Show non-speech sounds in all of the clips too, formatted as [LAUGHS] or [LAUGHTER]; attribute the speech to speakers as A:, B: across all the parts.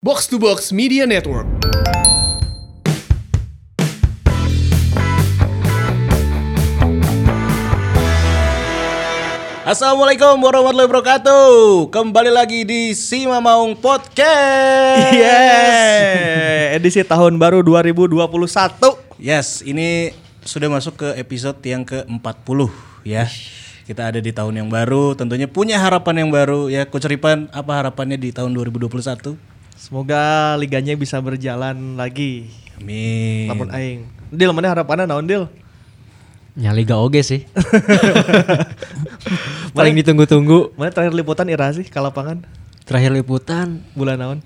A: Box to Box Media Network.
B: Assalamualaikum warahmatullahi wabarakatuh. Kembali lagi di Sima Maung Podcast.
C: Yes, edisi tahun baru 2021.
B: Yes, ini sudah masuk ke episode yang ke-40 ya. Kita ada di tahun yang baru, tentunya punya harapan yang baru ya. Coach Ripan, apa harapannya di tahun 2021?
C: Semoga liganya bisa berjalan lagi.
B: Amin.
C: Lamun aing. Dil mana harapannya naon Dil?
D: Ya Liga oge sih. [LAUGHS] Paling ditunggu-tunggu.
C: Mana terakhir liputan Ira sih ke lapangan
D: Terakhir liputan
C: bulan naon?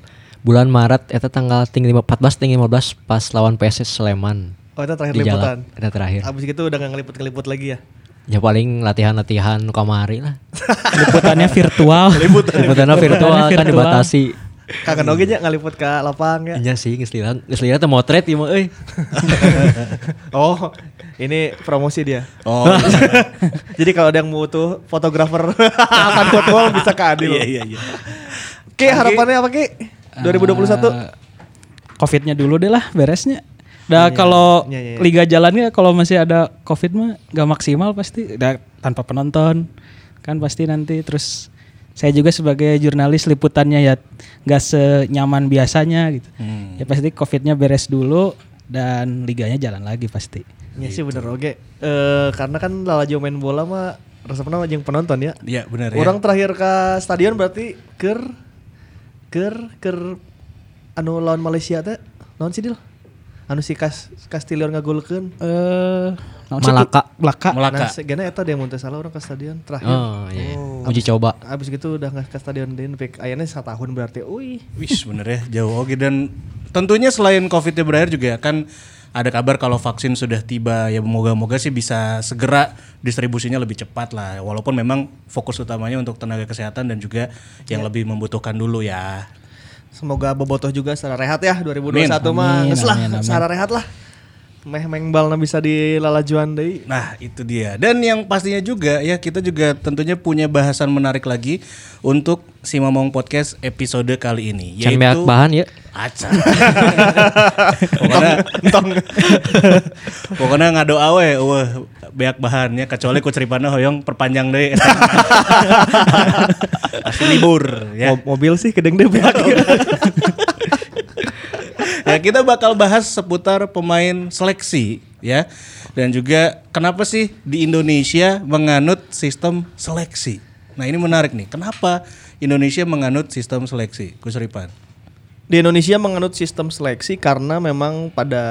D: bulan Maret eta tanggal tinggi 14 tinggi 15 pas lawan PSS Sleman.
C: Oh itu terakhir liputan.
D: Eta terakhir.
C: Abis itu udah gak ngeliput-ngeliput lagi ya?
D: Ya paling latihan-latihan kamari lah. [LAUGHS]
E: liputannya virtual.
D: Liputannya virtual kan
E: virtual.
D: dibatasi.
C: Kangen oge nya ngeliput ke lapang ya.
D: Iya sih geus lila geus lila teh motret ieu mah euy. [LAUGHS]
C: Oh, ini promosi dia.
B: Oh, [LAUGHS]
C: Jadi kalau ada yang butuh fotografer [LAUGHS] akan football bisa ke Adil.
B: iya iya iya.
C: Ki harapannya apa Ki? 2021?
E: Eh, Covidnya dulu deh lah beresnya. Dah
C: Iya,
E: kalau
C: iya,
E: liga jalannya kalau masih ada covid mah gak maksimal pasti. Dah tanpa penonton kan pasti nanti terus saya juga sebagai jurnalis liputannya ya gak senyaman biasanya gitu.
B: Hmm.
E: Ya pasti covidnya beres dulu dan liganya jalan lagi pasti.
C: Iya sih bener oke. Eh karena kan lalajo main bola mah resepna mah jeung penonton ya.
B: Iya benar ya.
C: Orang terakhir ke stadion berarti ker ker ker anu lawan Malaysia teh naon sih Dil? Anu si Kas Castillion ngagolkeun.
E: Eh naon
D: Malaka.
E: Malaka.
B: Melaka.
C: Nah, segana eta dia mun teh salah orang ke stadion terakhir.
D: Oh iya. Uji coba.
C: Abis gitu udah nggak ke stadion deui pik ayana tahun berarti. Uih.
B: Wis bener ya jauh oke dan tentunya selain covidnya berakhir juga kan ada kabar kalau vaksin sudah tiba ya moga-moga sih bisa segera distribusinya lebih cepat lah walaupun memang fokus utamanya untuk tenaga kesehatan dan juga yang lebih membutuhkan dulu ya
C: Semoga bobotoh juga secara rehat ya 2021
B: Amin.
C: mah.
E: Amin.
C: secara rehat lah. Meh mengbalna bisa dilalajuan deui.
B: Nah itu dia Dan yang pastinya juga ya kita juga tentunya punya bahasan menarik lagi Untuk si Momong Podcast episode kali ini
D: Can beak bahan ya.
B: Aca [LAUGHS] Pokoknya [LAUGHS] Pokoknya ngado awe Wah beak bahannya Kecuali ku ceripana hoyong perpanjang deh [LAUGHS] Asli libur ya
C: Mo- mobil sih kedeng deh beak.
B: Ya kita bakal bahas seputar pemain seleksi ya dan juga kenapa sih di Indonesia menganut sistem seleksi. Nah ini menarik nih. Kenapa Indonesia menganut sistem seleksi? Gus Ripan.
C: Di Indonesia menganut sistem seleksi karena memang pada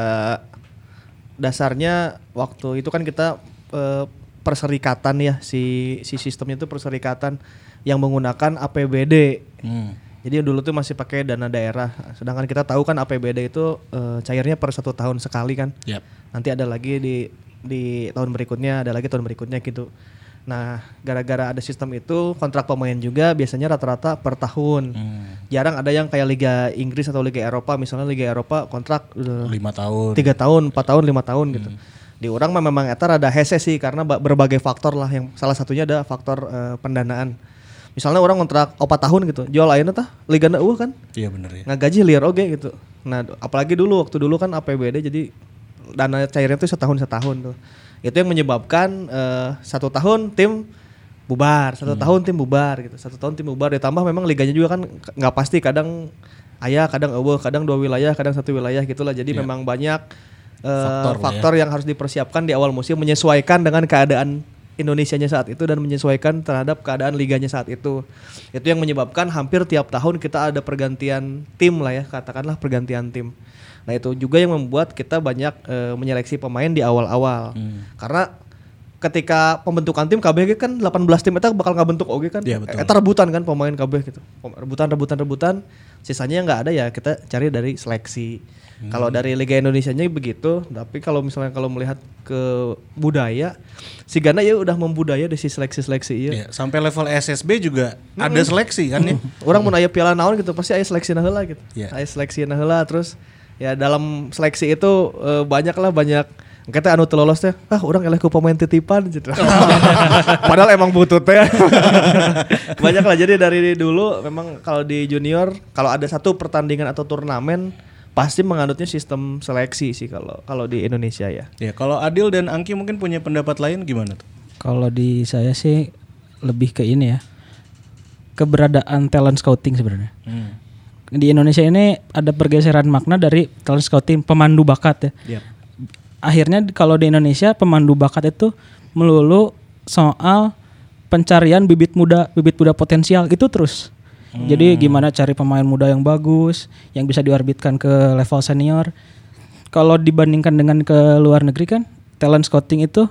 C: dasarnya waktu itu kan kita eh, perserikatan ya si si sistemnya itu perserikatan yang menggunakan APBD.
B: Hmm.
C: Jadi dulu tuh masih pakai dana daerah. Sedangkan kita tahu kan APBD itu eh, cairnya per satu tahun sekali kan.
B: Yap.
C: Nanti ada lagi di di tahun berikutnya, ada lagi tahun berikutnya gitu. Nah, gara-gara ada sistem itu kontrak pemain juga biasanya rata-rata per tahun.
B: Hmm.
C: Jarang ada yang kayak Liga Inggris atau Liga Eropa, misalnya Liga Eropa kontrak udah
B: Lima tahun.
C: tiga tahun, empat tahun, lima tahun gitu. Di orang memang etar ada hese sih karena ba- berbagai faktor lah yang salah satunya ada faktor eh, pendanaan. Misalnya orang kontrak opat tahun gitu, jual ayeuna tah liga eueuh kan
B: Iya bener ya.
C: ngaji liar oge gitu. Nah, apalagi dulu waktu dulu kan APBD jadi dana cairnya itu setahun setahun tuh. Itu yang menyebabkan eh, satu tahun tim bubar, satu tahun tim bubar gitu. Satu tahun tim bubar ditambah memang liganya juga kan nggak pasti kadang ayah, kadang eueuh, kadang dua wilayah, kadang satu wilayah gitulah. Jadi memang banyak eh,
B: Faktor
C: faktor,
B: lah ya.
C: yang harus dipersiapkan di awal musim menyesuaikan dengan keadaan Indonesianya saat itu dan menyesuaikan terhadap keadaan liganya saat itu. Itu yang menyebabkan hampir tiap tahun kita ada pergantian tim lah ya, katakanlah pergantian tim. Nah, itu juga yang membuat kita banyak eh, menyeleksi pemain di awal-awal. Karena ketika pembentukan tim KBG kan 18 tim itu bakal ngabentuk oke kan.
B: Iya, betul.
C: Eta rebutan kan pemain KB gitu. Rebutan rebutan rebutan. Sisanya yang nggak ada ya kita cari dari seleksi. Kalau dari Liga Indonesia-nya begitu, tapi kalau misalnya kalau melihat ke budaya, si Gana ya udah membudaya dari si seleksi-seleksi iya.
B: Iya, sampai level SSB juga ada seleksi kan ya.
C: Orang mau aya piala naon gitu pasti aya seleksi nah heula gitu.
B: Iya.
C: Aya seleksi nah heula terus ya dalam seleksi itu eh, banyak lah banyak Kita anu teu lolos teh, ah orang eleh ku pemain titipan gitu. [LAUGHS] Padahal emang butuh teh. [LAUGHS] Banyak lah jadi dari dulu memang kalau di junior kalau ada satu pertandingan atau turnamen pasti menganutnya sistem seleksi sih kalau kalau di Indonesia ya.
B: Ya, kalau Adil dan Angki mungkin punya pendapat lain gimana tuh?
E: Kalau di saya sih lebih ke ini ya. Keberadaan talent scouting sebenarnya.
B: Hmm.
E: Di Indonesia ini ada pergeseran makna dari talent scouting pemandu bakat ya.
B: Ya.
E: Akhirnya kalau di Indonesia pemandu bakat itu melulu soal pencarian bibit muda, bibit muda potensial itu terus. Jadi gimana cari pemain muda yang bagus, yang bisa diorbitkan ke level senior. Kalau dibandingkan dengan ke luar negeri kan, talent scouting itu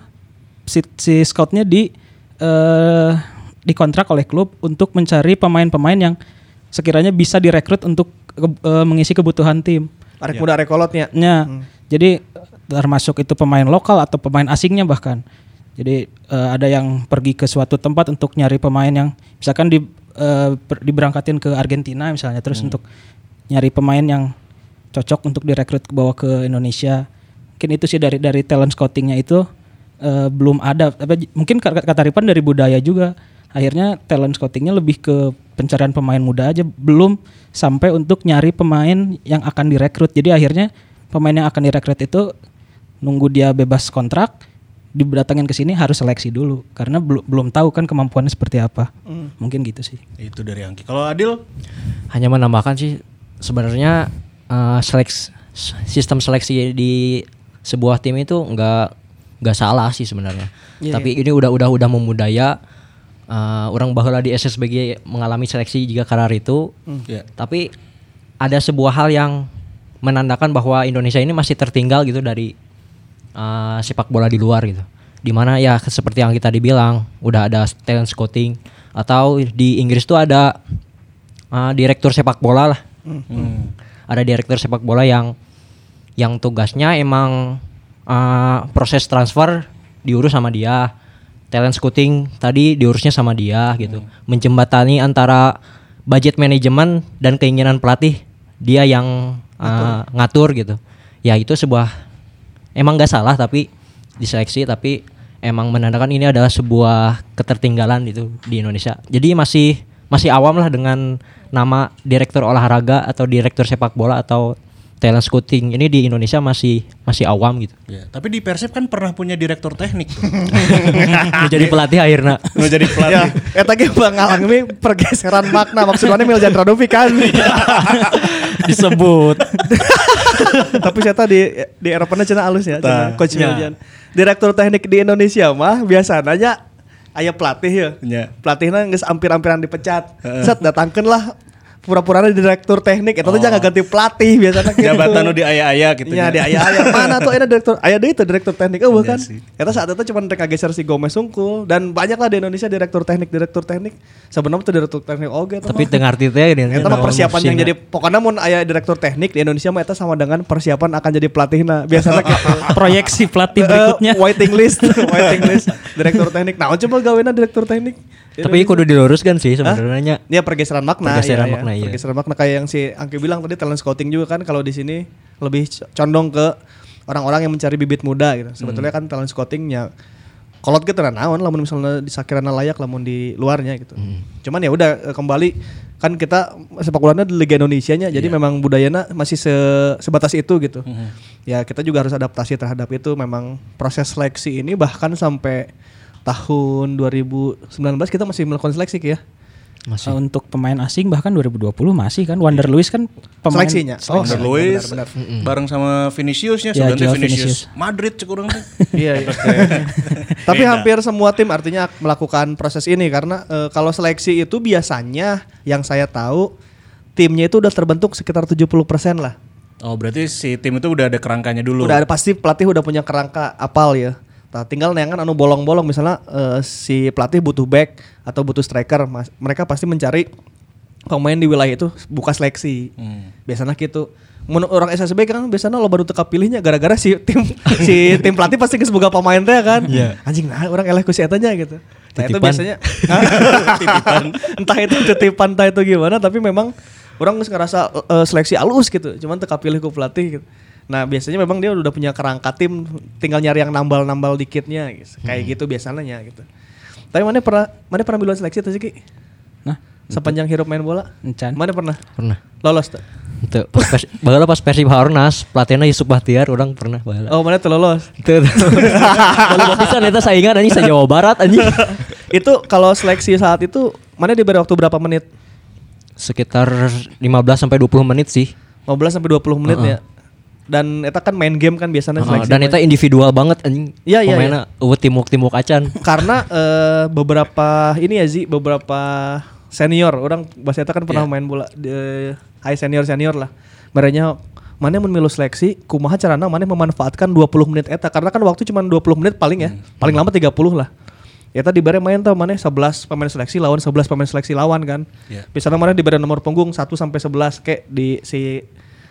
E: si, si scoutnya di eh dikontrak oleh klub untuk mencari pemain-pemain yang sekiranya bisa direkrut untuk ke- eh, mengisi kebutuhan tim.
C: Arek muda rekolotnya.
E: Ya, jadi termasuk itu pemain lokal atau pemain asingnya bahkan. Jadi eh, ada yang pergi ke suatu tempat untuk nyari pemain yang misalkan di eh, per- diberangkatin ke Argentina misalnya terus untuk nyari pemain yang cocok untuk direkrut ke bawa ke Indonesia. Mungkin itu sih dari dari talent scoutingnya itu eh, belum ada. Apa, mungkin kata Ripan dari budaya juga. Akhirnya talent scoutingnya lebih ke pencarian pemain muda aja, belum sampai untuk nyari pemain yang akan direkrut. Jadi akhirnya pemain yang akan direkrut itu nunggu dia bebas kontrak, didatangin ke sini harus seleksi dulu karena belum belum tahu kan kemampuannya seperti apa. Mungkin gitu sih.
B: Itu dari Angki. Kalau Adil
D: hanya menambahkan sih sebenarnya eh, seleks sistem seleksi di sebuah tim itu nggak nggak salah sih sebenarnya. Tapi ini udah udah udah memudaya eh, orang bahwa di SSBG mengalami seleksi jika karar itu.
B: Ya.
D: Tapi ada sebuah hal yang menandakan bahwa Indonesia ini masih tertinggal gitu dari eh, sepak bola di luar gitu. Di mana ya seperti yang kita dibilang udah ada talent scouting atau di Inggris tuh ada uh, direktur sepak bola lah. Ada direktur sepak bola yang yang tugasnya emang uh, proses transfer diurus sama dia. Talent scouting tadi diurusnya sama dia gitu. Menjembatani antara budget manajemen dan keinginan pelatih dia yang uh, ngatur gitu. Ya itu sebuah emang nggak salah tapi diseleksi tapi emang menandakan ini adalah sebuah ketertinggalan itu di Indonesia. Jadi masih masih awam lah dengan nama direktur olahraga atau direktur sepak bola atau talent scouting ini di Indonesia masih masih awam gitu.
B: Ya, tapi di Persib kan pernah punya direktur teknik tuh.
D: Menjadi pelatih [LAUGHS] akhirnya.
B: Mau jadi
C: Ya,
B: pelatih.
C: eta ge mengalami pergeseran makna maksudnya Miljan Radovi kan. [LAUGHS]
D: Disebut. [LAUGHS] [LAUGHS]
C: Tapi saya tadi di Eropa cenah alus ya, coach
D: Ya.
C: Direktur teknik di Indonesia mah biasanya aya pelatih ya.
B: Ya.
C: Pelatihnya geus ampir-ampiran dipecat. Set datangkeun lah pura-pura didirektur teknik eta teh jangan ganti pelatih biasanya [LAUGHS] gitu.
B: Jabatan nu di aya-aya gitu.
C: Iya
B: nya.
C: di aya aya [LAUGHS] mana tuh ada direktur aya deui tuh direktur teknik eueuh kan.
B: sih.
C: Eta saat itu cuma rek geser si Gomez Sungkul dan banyak lah di Indonesia direktur teknik direktur teknik. Sebenarnya tuh direktur teknik oge eta
D: Tapi tengah arti teh ini.
C: Eta mah persiapan yang jadi pokoknya mun aya direktur teknik di Indonesia mah eta sama dengan persiapan akan jadi pelatihna. Biasanya [LAUGHS] gitu.
E: Proyeksi pelatih
C: Eh,
E: berikutnya.
C: waiting list, waiting list direktur teknik. Nah, coba gawena direktur teknik.
D: Tapi kudu diluruskan sih sebenarnya.
C: Dia pergeseran makna,
D: Pergeseran
C: ya,
D: makna,
C: ya.
D: iya.
C: Pergeseran makna kayak yang si Angki bilang tadi talent scouting juga kan kalau di sini lebih condong ke orang-orang yang mencari bibit muda gitu. Sebetulnya kan talent scoutingnya kolot gitu naon lamun misalnya di sakirana layak lamun di luarnya gitu. Cuman ya udah eh, kembali kan kita sepak bolanya di Liga Indonesia nya jadi memang budayanya masih se- sebatas itu gitu. Ya kita juga harus adaptasi terhadap itu memang proses seleksi ini bahkan sampai tahun 2019 kita masih melakukan seleksi ya.
E: Uh, untuk pemain asing bahkan 2020 masih kan Wander Luiz kan pemain
C: Seleksinya.
B: Oh,
C: Seleksi.
B: Luis
C: Benar,
B: bareng sama Viniciusnya
E: Ya,
B: sebenarnya Vinicius.
E: Vinicius.
B: Madrid cek urang teh.
C: Iya, iya. Tapi
B: Beda.
C: hampir semua tim artinya melakukan proses ini karena eh, kalau seleksi itu biasanya yang saya tahu timnya itu udah terbentuk sekitar 70% lah.
B: Oh, berarti si tim itu udah ada kerangkanya dulu.
C: Udah ada pasti pelatih udah punya kerangka apal ya. Nah, tinggal neangan anu bolong-bolong misalnya eh, si pelatih butuh back atau butuh striker, mas- mereka pasti mencari pemain di wilayah itu buka seleksi.
B: Hmm.
C: Biasanya gitu. Mun orang SSB kan biasanya lo baru teka pilihnya gara-gara si tim [LAUGHS] si tim pelatih pasti geus boga pemain teh kan. Anjing nah orang eleh ku si etanya gitu. Nah itu biasanya [LAUGHS] titipan. [LAUGHS] entah itu titipan entah itu gimana tapi memang orang ngerasa eh, seleksi alus gitu. Cuman teka pilih ku pelatih gitu. Nah biasanya memang dia udah punya kerangka tim, tinggal nyari yang nambal-nambal dikitnya, gitu.
B: Hmm.
C: kayak gitu biasanya gitu. Tapi mana pernah, mana pernah biluan seleksi tuh sih Ki?
E: Nah,
C: Sepanjang hidup main bola?
E: encan.
C: Mana pernah?
D: Pernah.
C: Lolos tuh?
D: Itu pas [LAUGHS] baheula pas Persib Harnas, pelatihnya Yusuf Bahtiar orang pernah baheula.
C: Oh mana tuh lolos? [LAUGHS]
D: Itu. Kalau bisa eta saingan anjing sa Jawa Barat anjing. [LAUGHS]
C: itu kalau seleksi saat itu mana diberi waktu berapa menit?
D: Sekitar 15 sampai 20 menit sih.
C: 15 sampai 20 menit
D: Heeh.
C: ya. Dan eta kan main game kan biasanya seleksi.
D: dan itu individual banget anjing.
C: Iya, iya,
D: Pemainnya eueuh timuk-timuk acan. [LAUGHS]
C: karena eh, beberapa ini ya Zi, beberapa senior orang bahasa eta kan pernah main bola di high senior senior lah. Merenya mana yang memilu seleksi, kumaha carana mana memanfaatkan 20 menit eta karena kan waktu cuma 20 menit paling ya. Paling lama 30 lah. Ya tadi bare main tau mana 11 pemain seleksi lawan 11 pemain seleksi lawan kan.
B: Iya.
C: Misalnya mana diberi nomor punggung 1 sampai 11 kayak di si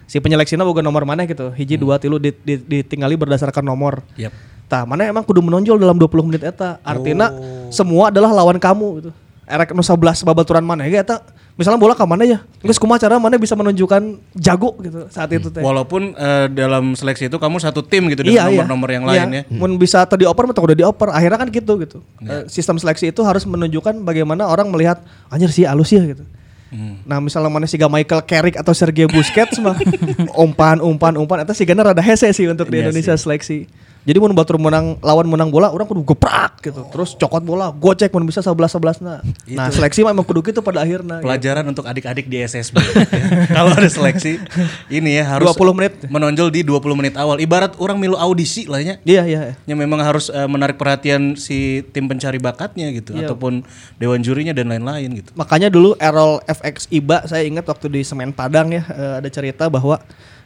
C: si penyeleksinya boga nomor mana gitu. Hiji dua tilu di- di- ditinggali berdasarkan nomor.
B: Yap.
C: Tah, mana emang kudu menonjol dalam 20 menit eta. Artinya semua adalah lawan kamu gitu. Erek nu 11 babaturan mana ya eta. Misalnya bola ke mana ya? Geus kumaha cara mana bisa menunjukkan jago gitu saat itu teh.
B: Walaupun eh, dalam seleksi itu kamu satu tim gitu
C: Iya,
B: dengan
C: iya.
B: nomor-nomor yang
C: Iya.
B: lain ya.
C: Mun bisa atau dioper atau udah dioper. Akhirnya kan gitu gitu. Eh, sistem seleksi itu harus menunjukkan bagaimana orang melihat anjir sih alus ya gitu.
B: Hmm.
C: Nah misalnya mana siga Michael Carrick atau Sergio Busquets mah [LAUGHS] umpan umpan umpan itu sigana rada hese sih untuk di
B: Iya
C: Indonesia seleksi. Jadi mun batur menang lawan menang bola orang kudu geprak gitu. Terus cokot bola, gocek mun bisa 11 11 nah. Nah, seleksi mah emang kudu gitu pada akhirnya.
B: Pelajaran untuk adik-adik di SSB. ya. [LAUGHS] Kalau ada seleksi ini ya harus
C: 20 menit.
B: menonjol di 20 menit awal. Ibarat orang milu audisi lah ya.
C: Iya iya. iya.
B: Yang memang harus eh, menarik perhatian si tim pencari bakatnya gitu
C: Iya.
B: ataupun dewan jurinya dan lain-lain gitu.
C: Makanya dulu Errol FX Iba saya ingat waktu di Semen Padang ya eh, ada cerita bahwa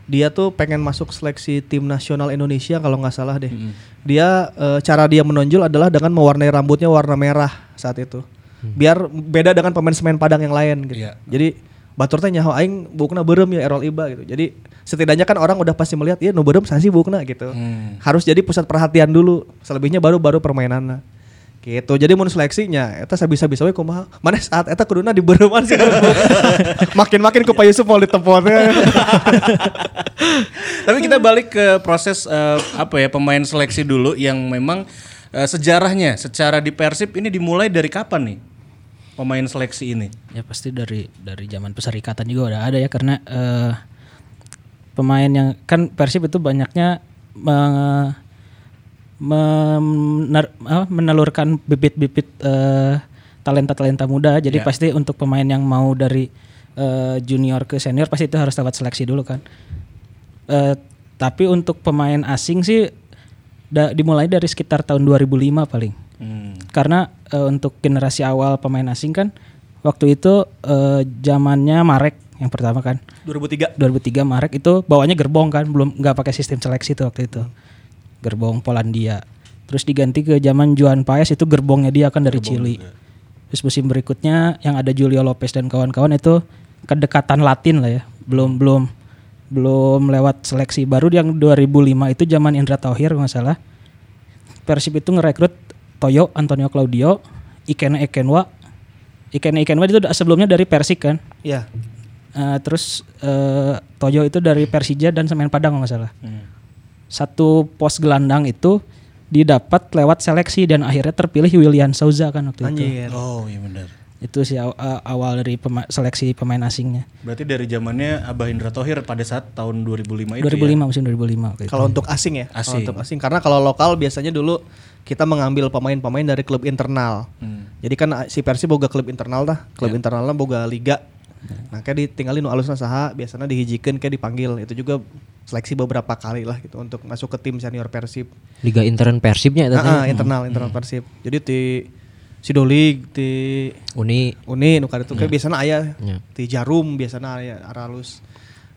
C: dia tuh pengen masuk seleksi tim nasional Indonesia kalau nggak salah deh. Dia eh, cara dia menonjol adalah dengan mewarnai rambutnya warna merah saat itu. Biar beda dengan pemain Semen Padang yang lain gitu.
B: Iya.
C: Jadi batur teh nyaho aing bukna berem ya Errol Iba gitu. Jadi setidaknya kan orang udah pasti melihat ya nu berem sasi bukna gitu.
B: Hmm.
C: Harus jadi pusat perhatian dulu. Selebihnya baru baru permainannya. Gitu. Jadi mun seleksinya eta sabisa-bisa we kumaha. Mana saat eta kuduna dibeureumman sih. [LAUGHS] Makin-makin ku Pak Yusuf mau ditempotnya. [LAUGHS]
B: Tapi kita balik ke proses eh, apa ya pemain seleksi dulu yang memang eh, sejarahnya secara di Persib ini dimulai dari kapan nih pemain seleksi ini?
E: Ya pasti dari dari zaman perserikatan juga udah ada ya karena eh, pemain yang kan Persib itu banyaknya me- mener- apa, menelurkan bibit-bibit eh, talenta-talenta muda. Jadi
B: Ya.
E: pasti untuk pemain yang mau dari eh, junior ke senior pasti itu harus lewat seleksi dulu kan. Eh, tapi untuk pemain asing sih da- dimulai dari sekitar tahun 2005 paling
B: Hmm.
E: karena eh, untuk generasi awal pemain asing kan waktu itu eh, zamannya Marek yang pertama kan
C: 2003.
E: 2003 Marek itu bawanya gerbong kan belum nggak pakai sistem seleksi tuh waktu itu gerbong Polandia. Terus diganti ke zaman Juan Paes itu gerbongnya dia kan dari Chili. terus musim berikutnya yang ada Julio Lopez dan kawan-kawan itu kedekatan Latin lah ya. Belum belum belum lewat seleksi. Baru yang 2005 itu zaman Indra Tauhir kalau nggak salah. Persib itu ngerekrut Toyo Antonio Claudio Ikene Ekenwa Ikene Ekenwa itu sebelumnya dari Persik kan?
C: Iya.
E: Eh, terus eh, Toyo itu dari Persija dan Semen Padang kalau nggak salah. Satu pos gelandang itu didapat lewat seleksi dan akhirnya terpilih William Souza kan waktu itu.
C: Anjir.
B: Oh iya benar.
E: Itu sih aw- a- awal dari pema- seleksi pemain asingnya.
B: Berarti dari zamannya Abah Indra Tohir pada saat tahun 2005 itu
E: 2005
B: ya.
E: musim 2005 waktu itu.
C: Kalau untuk asing ya,
B: Asing.
C: untuk asing karena kalau lokal biasanya dulu kita mengambil pemain-pemain dari klub internal.
B: Hmm.
C: Jadi kan ah, si Persib boga klub internal dah, klub internalnya boga liga. Nah, kayak ditinggalin nu alusna saha, biasanya dihijikeun kayak dipanggil. Itu juga seleksi beberapa kali lah gitu untuk masuk ke tim senior Persib.
D: Liga intern Persibnya itu
C: Nah, internal internal Persib. Jadi di Sidolik, di
D: Uni
C: Uni nu itu kayak biasanya aya
D: Ya.
C: di Jarum biasanya aya Aralus.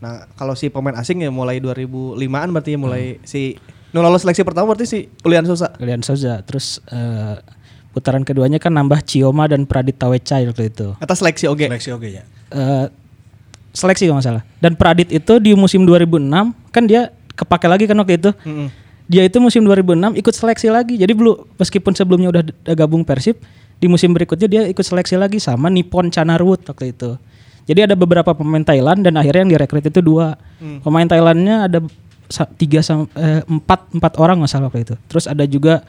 C: Nah, kalau si pemain asing ya mulai 2005-an berarti ya mulai si nu lolos seleksi pertama berarti si Ulian Sosa.
E: William Souza. Terus eh, putaran keduanya kan nambah Cioma dan Pradit Tawecai waktu itu.
C: Atas seleksi oke.
B: Seleksi oke ya.
E: Eh, seleksi kalau nggak salah. Dan Pradit itu di musim 2006 kan dia kepake lagi kan waktu itu.
C: Mm-mm.
E: Dia itu musim 2006 ikut seleksi lagi. Jadi belum meskipun sebelumnya udah gabung Persib, di musim berikutnya dia ikut seleksi lagi sama Nippon Chanarwood waktu itu. Jadi ada beberapa pemain Thailand dan akhirnya yang direkrut itu dua. Pemain Thailandnya ada tiga eh, empat empat orang nggak salah waktu itu. Terus ada juga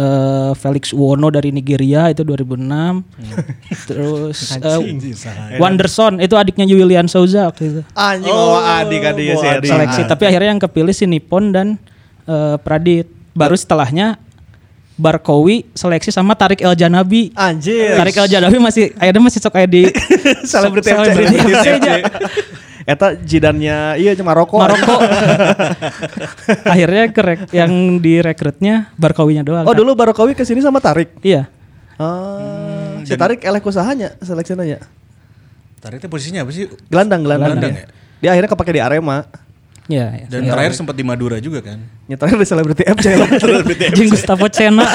E: eh, Felix Wono dari Nigeria itu 2006. Terus [LAUGHS] eh, Wanderson itu adiknya William Souza waktu itu.
C: Anjing oh, adik kan dia
B: oh,
C: sih.
B: adik.
E: Seleksi tapi akhirnya yang kepilih si Nippon dan eh, Pradit. Baru setelahnya Barkowi seleksi sama Tarik El Janabi.
C: Anjir.
E: Tarik El Janabi masih akhirnya masih sok kayak di [LAUGHS]
C: Selebriti
E: aja.
C: Eta jidannya iya cuma rokok.
E: Maroko. [LAUGHS] Akhirnya kerek yang direkrutnya Barkowinya doang.
C: Oh dulu Barokawi ke sini sama Tarik.
E: Iya.
C: Ah, si Tarik elek usahanya seleksinya ya.
B: Tariknya posisinya apa sih?
C: Gelandang, gelandang.
B: Gelandang
C: dia. Dia akhirnya kepake di Arema.
E: Iya. iya.
B: Dan terakhir sempat di Madura juga kan.
C: Nyetelnya di Selebriti FC lah. [LAUGHS]
E: Jeng Gustavo Cena. [LAUGHS]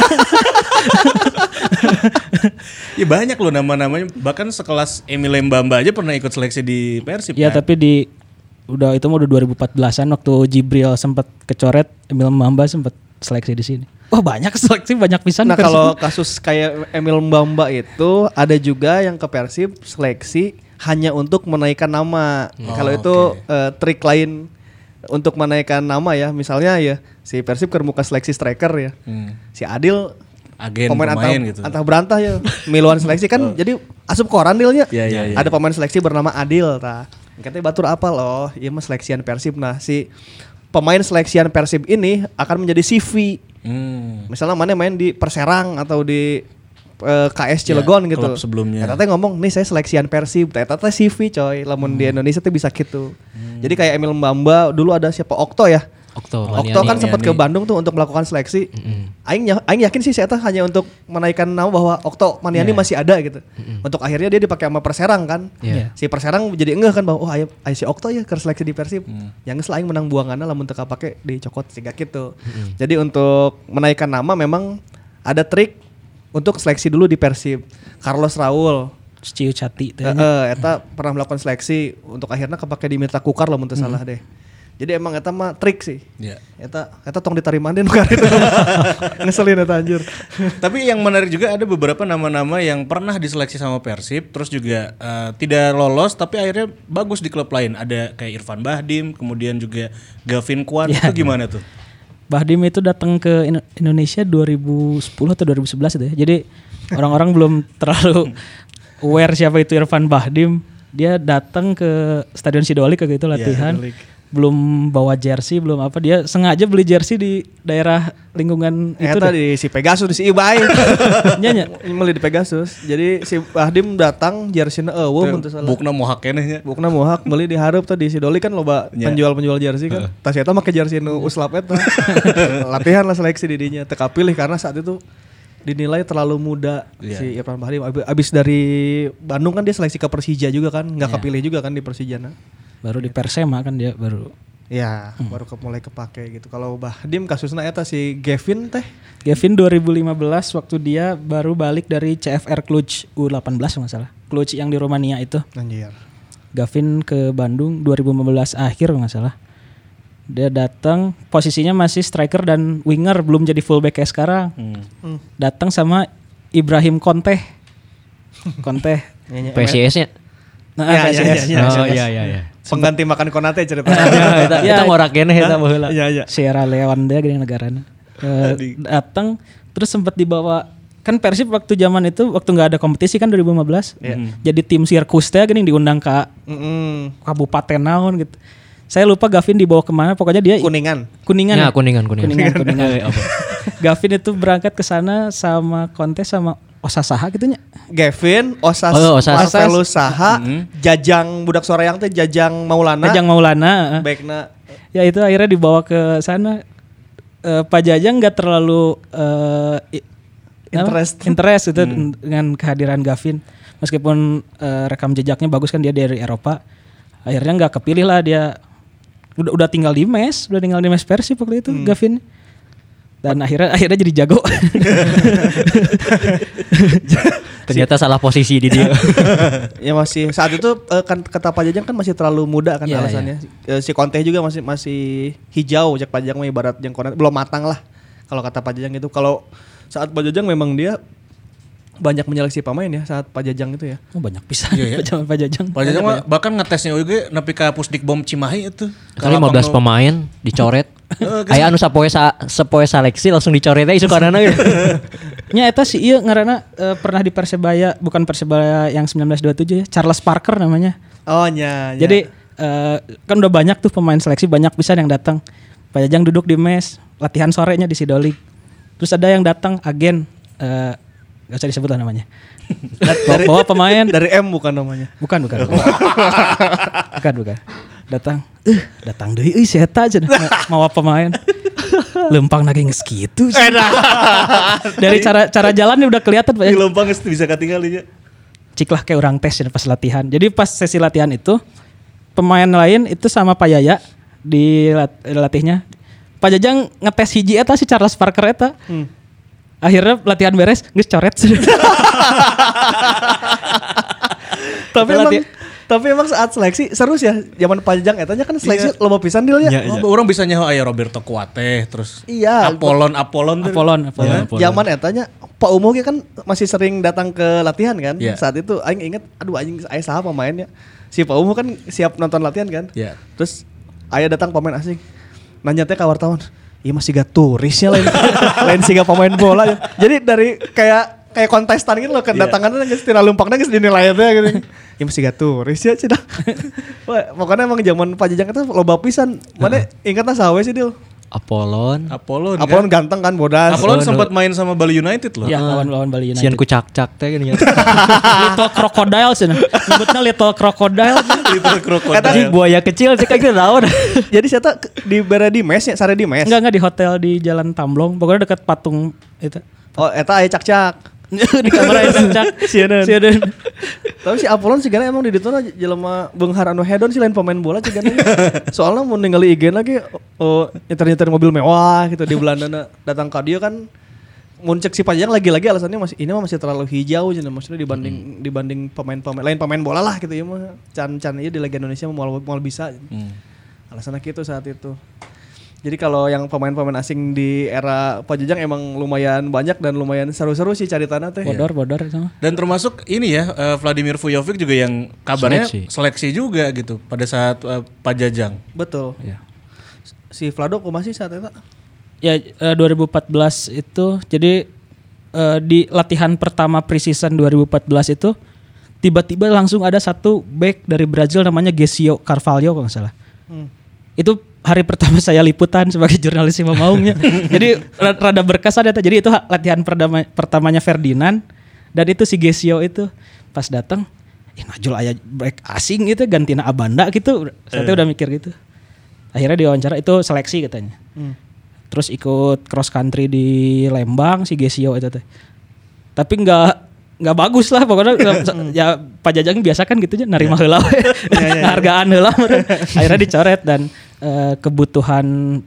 B: Ya banyak loh nama-namanya. Bahkan sekelas Emile Mbamba aja pernah ikut seleksi di Persib.
E: ya
B: kan?
E: tapi di udah itu mau udah 2014-an waktu Jibril sempat kecoret, Emil Mamba sempat seleksi di sini. Wah banyak seleksi banyak pisan.
C: Nah kalau kasus kayak Emil Mbamba itu ada juga yang ke Persib seleksi hanya untuk menaikkan nama. kalau itu eh, trik lain untuk menaikkan nama ya. Misalnya ya si Persib ke muka seleksi striker ya.
B: Hmm.
C: Si Adil
B: Agen
C: pemain
B: pemain,
C: antah,
B: gitu.
C: antah berantah ya. Miluan seleksi kan [LAUGHS] jadi asup koran dealnya.
B: Iya, iya, iya.
C: Ada pemain seleksi bernama Adil ta. Katanya batur apa loh? Iya mah seleksian Persib. Nah si pemain seleksian Persib ini akan menjadi CV.
B: Hmm.
C: Misalnya mana main di Perserang atau di eh, KS Cilegon
B: Ya,
C: gitu.
B: sebelumnya.
C: Eta teh ngomong, "Nih saya seleksian Persib." Eta teh CV coy. Lamun
B: Hmm.
C: di Indonesia tuh bisa gitu. Jadi kayak Emil Mbamba dulu ada siapa Okto ya.
D: Okto,
C: Okto kan sempat ke Bandung tuh untuk melakukan seleksi. Aing ya- aing yakin sih saya hanya untuk menaikkan nama bahwa Okto Maniani masih ada gitu. Untuk akhirnya dia dipakai sama Perserang kan.
D: Iya.
C: Si Perserang jadi engeh kan bahwa oh ayo, ayo si Okto ya ke seleksi di Persib. Yang geus lain menang buanganna lamun teu kapake dicokot sehingga gitu. Jadi untuk menaikkan nama memang ada trik untuk seleksi dulu di Persib. Carlos Raul
E: Ciu Cati.
C: Heeh, eta pernah melakukan seleksi untuk akhirnya kepake di Mitra Kukar lah mun teu salah deh. Jadi emang eta mah trik sih.
B: Ya.
C: Eta eta tong bukan itu. [LAUGHS] Ngeselin eta anjir. [LAUGHS]
B: Tapi yang menarik juga ada beberapa nama-nama yang pernah diseleksi sama Persib, terus juga eh, tidak lolos, tapi akhirnya bagus di klub lain. Ada kayak Irfan Bahdim, kemudian juga Gavin Kwan.
E: Ya,
B: itu gimana tuh?
E: Bahdim itu datang ke Indo- Indonesia 2010 atau 2011 itu ya. Jadi orang-orang belum terlalu aware siapa itu Irfan Bahdim. Dia datang ke Stadion Sidolik kayak gitu latihan. Belum bawa jersey, belum apa. Dia sengaja beli jersey di daerah lingkungan itu.
C: Eta
E: deh.
C: di si Pegasus di si Ibai.
E: Nya, nya.
C: Meli di Pegasus. Jadi si Bahdim datang jersey-na eueuh mun teu salah.
B: Bukna mohak kenehnya.
C: Bukna mohak beli di hareup tuh di Sidoli kan loba
B: Ya.
C: penjual-penjual jersey kan. Tas eta make jersey nu uslap eta. [LAUGHS] Latihan lah seleksi di dinya teu kapilih karena saat itu dinilai terlalu muda
B: Iya.
C: si Irfan Bahdim Abi- abis dari Bandung kan dia seleksi ke Persija juga kan nggak kepilih juga kan di Persijana
E: baru di Persema kan dia baru.
C: ya baru ke, mulai kepake gitu kalau Bahdim kasusnya eta si Gavin teh
E: Gavin 2015 waktu dia baru balik dari CFR Cluj U18 kalau nggak salah. Cluj yang di Romania itu.
C: anjir
E: Gavin ke Bandung 2015 akhir nggak salah. Dia datang posisinya masih striker dan winger belum jadi fullback kayak sekarang.
B: Hmm.
E: Datang sama Ibrahim Conte. [LAUGHS] Conte.
D: PCS-nya.
E: Nah,
C: Ya, ya,
E: PSIS.
C: ya, ya.
D: Oh iya iya iya.
C: Pengganti makan konate cerita
D: Eta eta ngora keneh eta baheula.
C: iya iya
E: Sierra Leone dia gini negaranya. Eh, datang terus sempat dibawa kan Persib waktu zaman itu waktu nggak ada kompetisi kan 2015 jadi tim sirkus teh gini diundang ke
C: Mm-mm.
E: kabupaten naon gitu saya lupa Gavin dibawa ke mana pokoknya dia
C: kuningan
E: kuningan
D: Ya,
E: ya?
D: kuningan kuningan.
E: kuningan kuningan [LAUGHS]
D: apa?
E: Gavin itu berangkat ke sana sama kontes sama Osasaha gitu nya
C: Gavin, Osas,
D: Oh, Osas.
C: Marvelus Saha, Jajang budak Soreang teh Jajang Maulana,
E: Jajang Maulana
C: baikna.
E: Ya itu akhirnya dibawa ke sana. Eh, Pak Jajang nggak terlalu eh, i-
C: Interest.
E: apa? interest. Itu dengan kehadiran Gavin. Meskipun eh, rekam jejaknya bagus kan dia dari Eropa. Akhirnya nggak kepilih lah dia. Udah udah tinggal di mes udah tinggal di mes Persib waktu itu Gavin dan akhirnya akhirnya jadi jago [LAUGHS]
D: Ternyata salah posisi di dia. [LAUGHS]
C: ya masih saat itu eh, kan kata Pak Jajang kan masih terlalu muda kan
D: Iya,
C: alasannya. Eh, si Conte juga masih masih hijau, Jajang mah ibarat yang Conte belum matang lah. Kalau kata Pak Jajang itu kalau saat Pak Jajang memang dia banyak menyeleksi pemain ya saat Pak Jajang itu ya.
E: Oh banyak pisan.
B: Iya, ya. [LAUGHS]
E: Zaman Pak Jajang.
B: Pak Jajang bahkan ngetesnya juga nepi ka Pusdikbom Cimahi itu.
D: Kali 15 pemain dicoret. Aya anu sapoe sa, sapoe seleksi langsung dicoret isu kanana gitu.
E: Nya [LAUGHS] eta si ieu ngaranna eh, pernah di Persebaya, bukan Persebaya yang 1927 ya, Charles Parker namanya.
C: Oh nya. nya.
E: Jadi eh, kan udah banyak tuh pemain seleksi banyak bisa yang datang. Pak Jajang duduk di mes, latihan sorenya di Sidolik. Terus ada yang datang agen eh gak usah disebut lah namanya. [LAUGHS]
C: dari,
E: Bawa pemain
C: dari M bukan namanya.
E: bukan bukan. [LAUGHS] bukan bukan. Datang, eh datang deui euy si eta cenah mawa pemain. [LAUGHS] Lempang naging segitu. Dari cara cara jalannya udah kelihatan Pak.
B: Di Lompang geus bisa katinggalinya.
E: Ciklah kayak orang tes ya pas latihan. Jadi pas sesi latihan itu pemain lain itu sama Pak Yaya di lat- latihnya. Pak Jajang ngetes hiji eta si Charles Parker eta. Akhirnya latihan beres, geus coret.
C: tapi
E: Tapi
C: emang tapi emang saat seleksi seru sih ya. Zaman Pak Jajang etanya kan seleksi loba pisan deal ya.
B: Oh, orang bisa nyaho aya Roberto Kuate terus
C: Iya.
B: Apollon Apollon.
E: Apollon, Apollon.
B: Ya.
C: Zaman etanya Pak Umo ge kan masih sering datang ke latihan kan.
B: Iya.
C: Saat itu aing inget aduh aing aya saha pemainnya. Si Pak Umo kan siap nonton latihan kan.
B: Iya.
C: Terus aya datang pemain asing. Nanya teh ke wartawan. Iya masih gak turisnya lain [LAUGHS] lain sih gak pemain bola ya. Jadi dari kayak kayak kontestan gitu loh kedatangannya geus tina lumpangna geus dinilai teh gitu. [LAUGHS] Ya masih gak turis ya cenah. [LAUGHS] Wah, pokoknya emang zaman Pak Jajang itu loba pisan. Mana ingatnya sawe sih Dil?
D: Apollon.
B: Apollon.
C: Apollon ganteng kan bodas.
B: Apollon sempat main sama Bali United loh.
E: Ya lawan lawan Bali
D: Sian
E: United.
D: ku cak-cak teh gini. [LAUGHS]
E: little crocodile sih. Nyebutnya little crocodile.
B: Little Crocodile.
D: Tadi buaya kecil sih kayak gitu naon.
C: Jadi saya tak di bere di mes ya, sare di mes.
E: Enggak enggak di hotel di Jalan Tamblong, pokoknya dekat patung itu.
C: Oh, eta aya cak-cak. [LAUGHS]
E: di kamar itu cak.
C: Sieun.
E: Sieun.
C: Tapi si Apollon sih emang di ditu jelema beunghar anu hedon sih lain pemain bola sih Soalnya mau ningali IG lagi oh nyetir-nyetir mobil mewah gitu di Belanda. Datang ke dia kan muncul si Pajang lagi-lagi alasannya masih ini mah masih terlalu hijau jadi maksudnya dibanding dibanding pemain-pemain lain pemain bola lah gitu ya mah. Can-can aja di Liga Indonesia mau mau bisa. Alasannya gitu saat itu jadi kalau yang pemain-pemain asing di era Pak Jajang emang lumayan banyak dan lumayan seru-seru sih cari tanah teh.
E: Bodor bodor sama.
B: Dan termasuk ini ya eh, Vladimir Vujovic juga yang kabarnya
D: Seleksi.
B: seleksi, juga gitu pada saat eh, Pak Jajang.
C: Betul.
E: Ya.
C: Si Vlado kok masih saat itu?
E: Ya eh, 2014 itu jadi eh, di latihan pertama preseason 2014 itu tiba-tiba langsung ada satu back dari Brazil namanya Gesio Carvalho kalau nggak salah. Itu hari pertama saya liputan sebagai jurnalis Ima Maungnya. [LAUGHS] Jadi ra- rada berkesan ya. Jadi itu ha- latihan perdama, pertamanya Ferdinand dan itu si Gesio itu pas datang Ih Najul aya back asing gitu gantina Abanda gitu. Saya tuh udah mikir gitu. Akhirnya diwawancara itu seleksi katanya. Terus ikut cross country di Lembang si Gesio itu teh. Tapi nggak nggak bagus lah pokoknya [LAUGHS] nggak- ya Pak Jajang biasa kan gitu aja nerima heula we. hargaan heula [LAUGHS] akhirnya dicoret dan eh, kebutuhan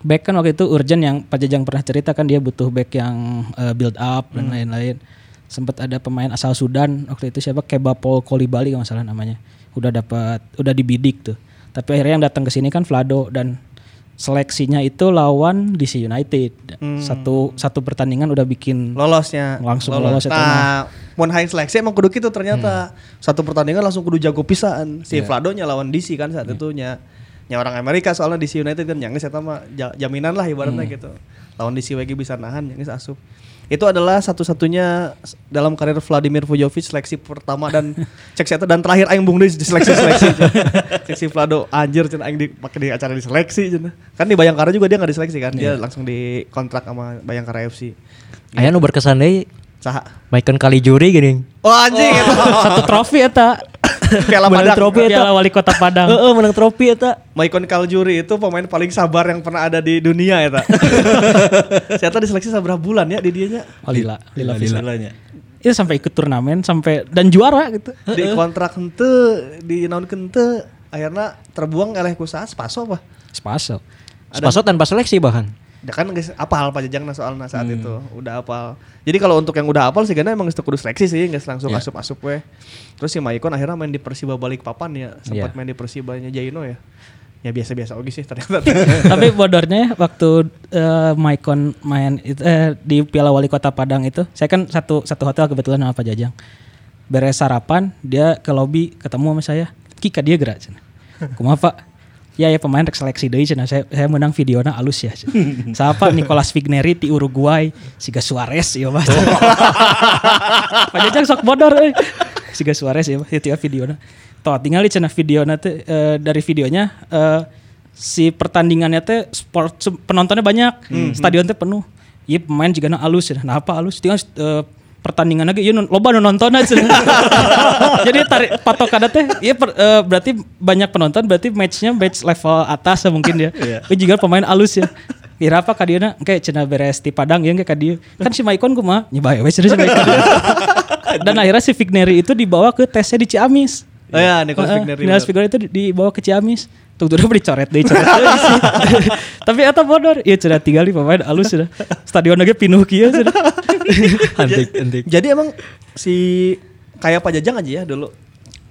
E: back kan waktu itu urgent yang Pak Jajang pernah cerita kan dia butuh back yang eh, build up dan lain-lain. Sempat ada pemain asal Sudan waktu itu siapa? Kebapol Kolibali kalau salah namanya. Udah dapat udah dibidik tuh. Tapi akhirnya yang datang ke sini kan Vlado dan seleksinya itu lawan DC United. Satu satu pertandingan udah bikin
C: Lolosnya.
E: Langsung lolos. itu
C: Nah, mun hayang seleksi emang kudu gitu ternyata. Satu pertandingan langsung kudu jago pisan. Si Vlado nya lawan DC kan saat itu nya nya orang Amerika soalnya DC United kan yang eta mah ja- jaminan lah ibaratnya gitu. Lawan DC WG bisa nahan yang asup. Itu adalah satu-satunya dalam karir Vladimir Vujovic seleksi pertama dan [LAUGHS] cek saya dan terakhir aing bung di seleksi seleksi. [LAUGHS] seleksi Vlado anjir cenah aing di pakai di acara di seleksi cenah. Kan di Bayangkara juga dia nggak diseleksi kan, dia langsung dikontrak sama Bayangkara FC.
D: Aya nu berkesan deui
C: Saha?
D: Maicon kali juri gini.
C: Oh anjing itu.
E: satu trofi eta
C: Piala
D: Menang
C: Padang.
D: trofi eta.
E: Piala Wali Kota Padang
D: Heeh, menang trofi eta.
C: Maicon Kaljuri itu pemain paling sabar yang pernah ada di dunia ya tak. Saya tadi diseleksi seberapa bulan ya di dianya.
E: Oh, lila, lila, lila.
B: Lilanya.
E: Itu sampai ikut turnamen sampai dan juara gitu.
C: Di kontrak hente, di naon kente, akhirnya terbuang oleh kusaha Spaso apa?
E: Spaso.
D: Spaso tanpa seleksi bahkan.
C: Ya kan guys apal Pak Jajang nah soalnya saat itu udah apal. Jadi kalau untuk yang udah apal sih karena emang teu kudu seleksi sih nggak langsung asup-asup we. Terus si Maicon akhirnya main di Persiba Balikpapan ya, sempat
D: Iya.
C: main di Persibanya Jaino ya. ya biasa-biasa oke sih ternyata. [LAUGHS]
E: Tapi bodornya ya, waktu eh, Maicon main itu, eh, di Piala Wali Kota Padang itu, saya kan satu satu hotel kebetulan sama Pak Jajang. Beres sarapan, dia ke lobby ketemu sama saya. Kika dia gerak cenah. Kumaha Pak? Ya ya pemain rek seleksi deui cenah. Saya saya menang videona alus ya. [LAUGHS] Siapa Nicolas Vigneri di Uruguay, siga Suarez ya Mas. [LAUGHS] Pak Jajang sok bodor euy. Siga Suarez ya Mas, itu videona. Toh tinggal di cenah videona teh eh, dari videonya eh, si pertandingannya teh sport penontonnya banyak, stadion teh penuh. Iya pemain juga alus ya. Nah apa alus? Tinggal eh, pertandingan lagi, non- loba nu nonton aja. [LAUGHS] Jadi tarik patokan teh, iya per- eh, berarti banyak penonton, berarti matchnya match level atas ya mungkin ya. Itu juga pemain alus ya. Kira apa kadiana kayak cina beres di Padang ya kayak. Kan si Maikon kumaha nyebai we cenah si Maikon. [LAUGHS] Dan akhirnya si Vigneri itu dibawa ke tesnya di Ciamis.
C: Oh ya, Nicolas
E: Heeh,
C: Vigneri,
E: Nicolas
C: bener.
E: Vigneri itu di- dibawa ke Ciamis. Tuh udah dicoret deh, coret deui sih. [LAUGHS] Tapi eta bodor, iya cenah tinggal di pemain alus sudah. Stadion lagi pinuh kieu sudah. [LAUGHS]
D: Antik, antik.
C: Jadi emang si kayak Pak Jajang aja ya dulu.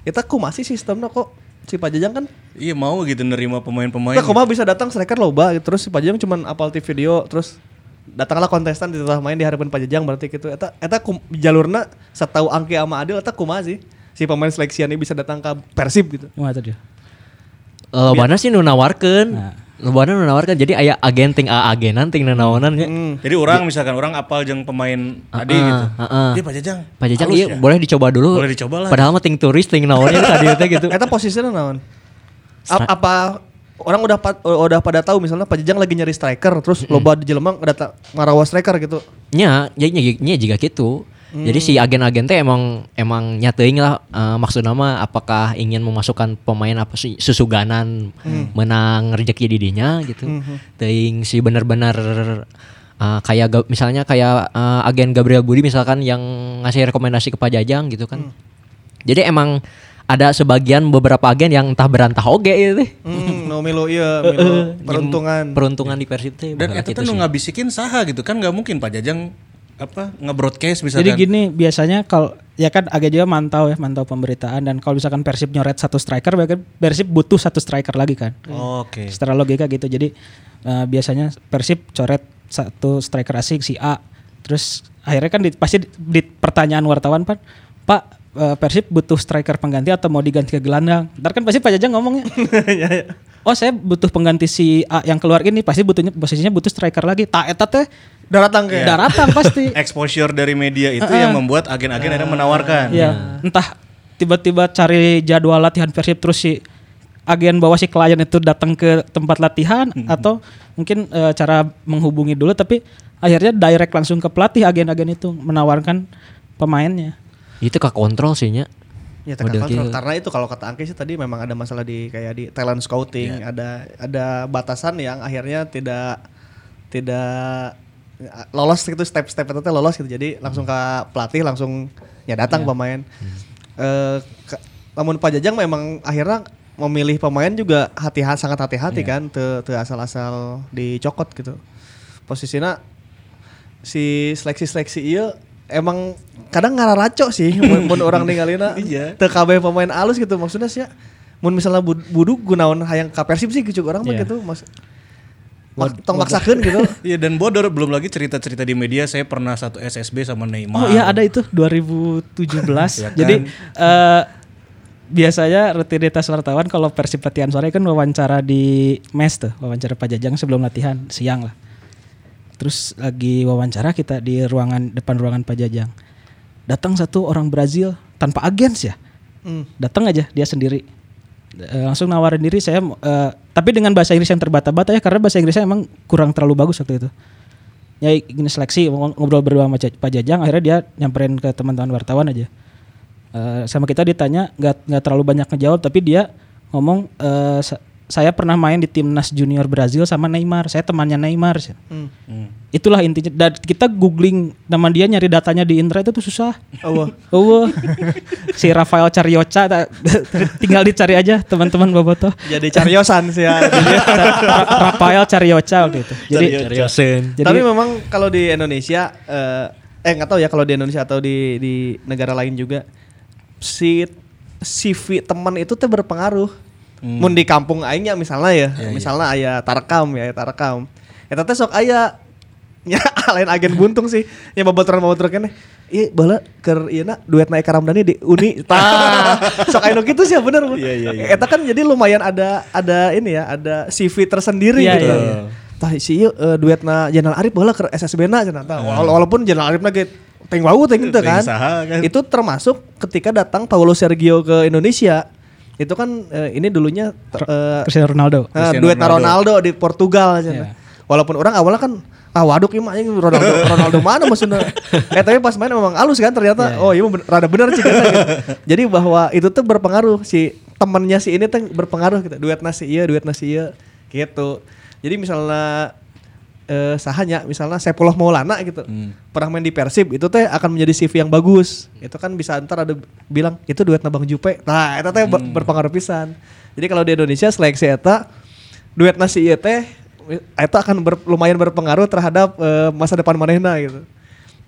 C: Kita masih sistemnya kok si Pak Jajang kan
B: Iya mau gitu nerima pemain-pemain.
C: kita kumaha bisa datang striker loba gitu. terus si Pak Jajang cuman apal TV video terus datanglah kontestan di main di harapan Pak Jajang berarti gitu eta eta kum, jalurna setahu Angki sama Adil eta kumaha sih si pemain seleksian ini bisa datang ke Persib gitu.
E: Gimana tuh dia?
D: Lobana sih nu nawarkeun.
E: Nah.
D: Lobana nu nawarkeun jadi aya agen ting a agenan ting nanaonan nya.
B: Jadi orang misalkan orang apal jeung pemain tadi
D: Heeh,
B: gitu.
D: heeh.
B: Dia Pak Jajang.
D: Pak Jajang
B: halus
D: iya
B: ya?
D: boleh dicoba dulu.
B: Boleh dicoba lah.
D: Padahal mah ting turis ting naonnya tadi teh gitu. [LAUGHS]
C: Eta posisinya naon? Apa orang udah pa- udah pada tahu misalnya Pak Jajang lagi nyari striker terus loba di Jelemang ada ngarawa striker gitu.
D: Nya, ya nya, nya juga gitu. Jadi si agen-agen teh emang emang nyateing lah eh, maksudnya mah apakah ingin memasukkan pemain apa sih susuganan menang rezeki didinya gitu. Teuing si bener-bener eh, kayak ga- misalnya kayak eh, agen Gabriel Budi misalkan yang ngasih rekomendasi ke Pak Jajang gitu kan. Jadi emang ada sebagian beberapa agen yang entah berantah oge gitu teh.
C: Hmm, no milu iya, [LAUGHS] milu peruntungan.
D: Peruntungan di Persib teh.
B: Dan itu
D: gitu
B: tuh ngabisikin saha gitu kan nggak mungkin Pak Jajang apa nge-broadcast misalkan.
E: Jadi gini biasanya kalau ya kan agak juga mantau ya mantau pemberitaan dan kalau misalkan Persib nyoret satu striker berarti Persib butuh satu striker lagi kan.
B: Oke.
E: Secara logika gitu. Jadi eh, biasanya Persib coret satu striker asing si A. Terus akhirnya kan di, pasti di, di pertanyaan wartawan Pak, Pak eh, Persib butuh striker pengganti atau mau diganti ke gelandang? Ntar kan pasti Pak Jajang ngomongnya. [LAUGHS] Oh saya butuh pengganti si A yang keluar ini pasti butuhnya posisinya butuh striker lagi. Tak eta teh
C: Daratang kayak.
E: daratan pasti. [LAUGHS]
B: Exposure dari media itu yang membuat agen-agen akhirnya menawarkan.
E: Ya, entah tiba-tiba cari jadwal latihan Persib terus si agen bawa si klien itu datang ke tempat latihan atau mungkin eh, cara menghubungi dulu tapi akhirnya direct langsung ke pelatih agen-agen itu menawarkan pemainnya.
D: Itu ke kontrol sih nya.
C: Ya
D: Model
C: kontrol.
D: gitu.
C: Karena itu kalau kata Angki sih tadi memang ada masalah di kayak di talent scouting, ada ada batasan yang akhirnya tidak tidak lolos gitu step-step itu teh lolos gitu. Jadi langsung ke pelatih langsung ya datang pemain. Eh ke- namun Pak Jajang memang akhirnya memilih pemain juga hati-hati sangat hati-hati kan, te, te asal-asal dicokot gitu. Posisinya si seleksi-seleksi iya emang kadang ngararaco sih mun [LAUGHS] orang ninggalina
B: Iya.
C: teu kabeh pemain alus gitu maksudnya sih ya, mun misalnya bud- buduk gunaon hayang ka Persib sih gitu orang mah
E: Iya.
C: gitu mas tong maksakeun gitu [LAUGHS]
B: Iya dan bodor belum lagi cerita-cerita di media saya pernah satu SSB sama Neymar.
E: Oh iya ada itu 2017.
B: Ya kan?
E: Jadi eh, biasanya rutinitas wartawan kalau Persib latihan sore kan wawancara di mes tuh, wawancara Pak Jajang sebelum latihan siang lah. Terus lagi wawancara kita di ruangan depan ruangan Pak Jajang. Datang satu orang Brazil tanpa agens ya.
C: Hmm.
E: Datang aja dia sendiri. Eh, langsung nawarin diri saya eh, tapi dengan bahasa Inggris yang terbata-bata ya karena bahasa Inggrisnya emang kurang terlalu bagus waktu itu ya gini seleksi ngobrol berdua sama Pak Jajang akhirnya dia nyamperin ke teman-teman wartawan aja Eh, sama kita ditanya nggak nggak terlalu banyak ngejawab tapi dia ngomong eh, sa- saya pernah main di timnas junior Brazil sama Neymar. Saya temannya Neymar
C: Hmm.
E: itulah intinya. Dan kita googling nama dia nyari datanya di internet itu susah.
C: Oh,
E: Oh, si Rafael Carioca [LAUGHS] tinggal dicari aja teman-teman Boboto.
C: jadi cariosan sih ya. [LAUGHS]
E: Ra- Rafael Carioca waktu itu. Jadi jadi
C: tapi memang kalau di Indonesia eh eh nggak tahu ya kalau di Indonesia atau di di negara lain juga si CV teman itu tuh berpengaruh Mun di kampung aingnya misalnya ya, misalnya aya tarekam ya, tarekam. Eta teh sok aya [LAUGHS] nya lain agen buntung sih. Nya babaturan-babaturan keneh. Iya, bala keur ieu na duet naik Ramdhani di Uni. [LAUGHS] Tah, sok aya nu kitu sih ya bener.
B: Iya, iya, iya.
C: Eta kan jadi lumayan ada ada ini ya, ada CV tersendiri
E: Iya,
C: gitu.
E: iya,
C: Tah si ieu eh, duetna Jenderal Arif bola ke SSB-na cenah tah. Wala- Walaupun Jenderal Arif ge teng wau teh gitu kan.
B: kan.
C: Itu termasuk ketika datang Paulo Sergio ke Indonesia. Itu kan eh, ini dulunya eh,
E: Cristiano Ronaldo.
C: eh,
B: Cristiano
C: duet
B: Ronaldo.
C: Ronaldo. di Portugal aja.
E: Iya.
C: Walaupun orang awalnya kan ah waduk ieu mah anjing Ronaldo Ronaldo mana maksudnya. [LAUGHS] eh tapi pas main memang halus kan ternyata oh iya ben- rada bener sih gitu. Jadi bahwa itu tuh berpengaruh si temennya si ini tuh berpengaruh gitu. Duet nasi iya, duet nasi iya gitu. Jadi misalnya eh sahanya misalnya Sepuluh Maulana gitu. Pernah main di Persib itu teh akan menjadi CV yang bagus. Itu kan bisa ntar ada bilang itu duet Bang Jupe. Nah itu teh ber- berpengaruh pisan. Jadi kalau di Indonesia seleksi eta duet nasi ieu teh itu akan ber- lumayan berpengaruh terhadap eh, masa depan manehna gitu.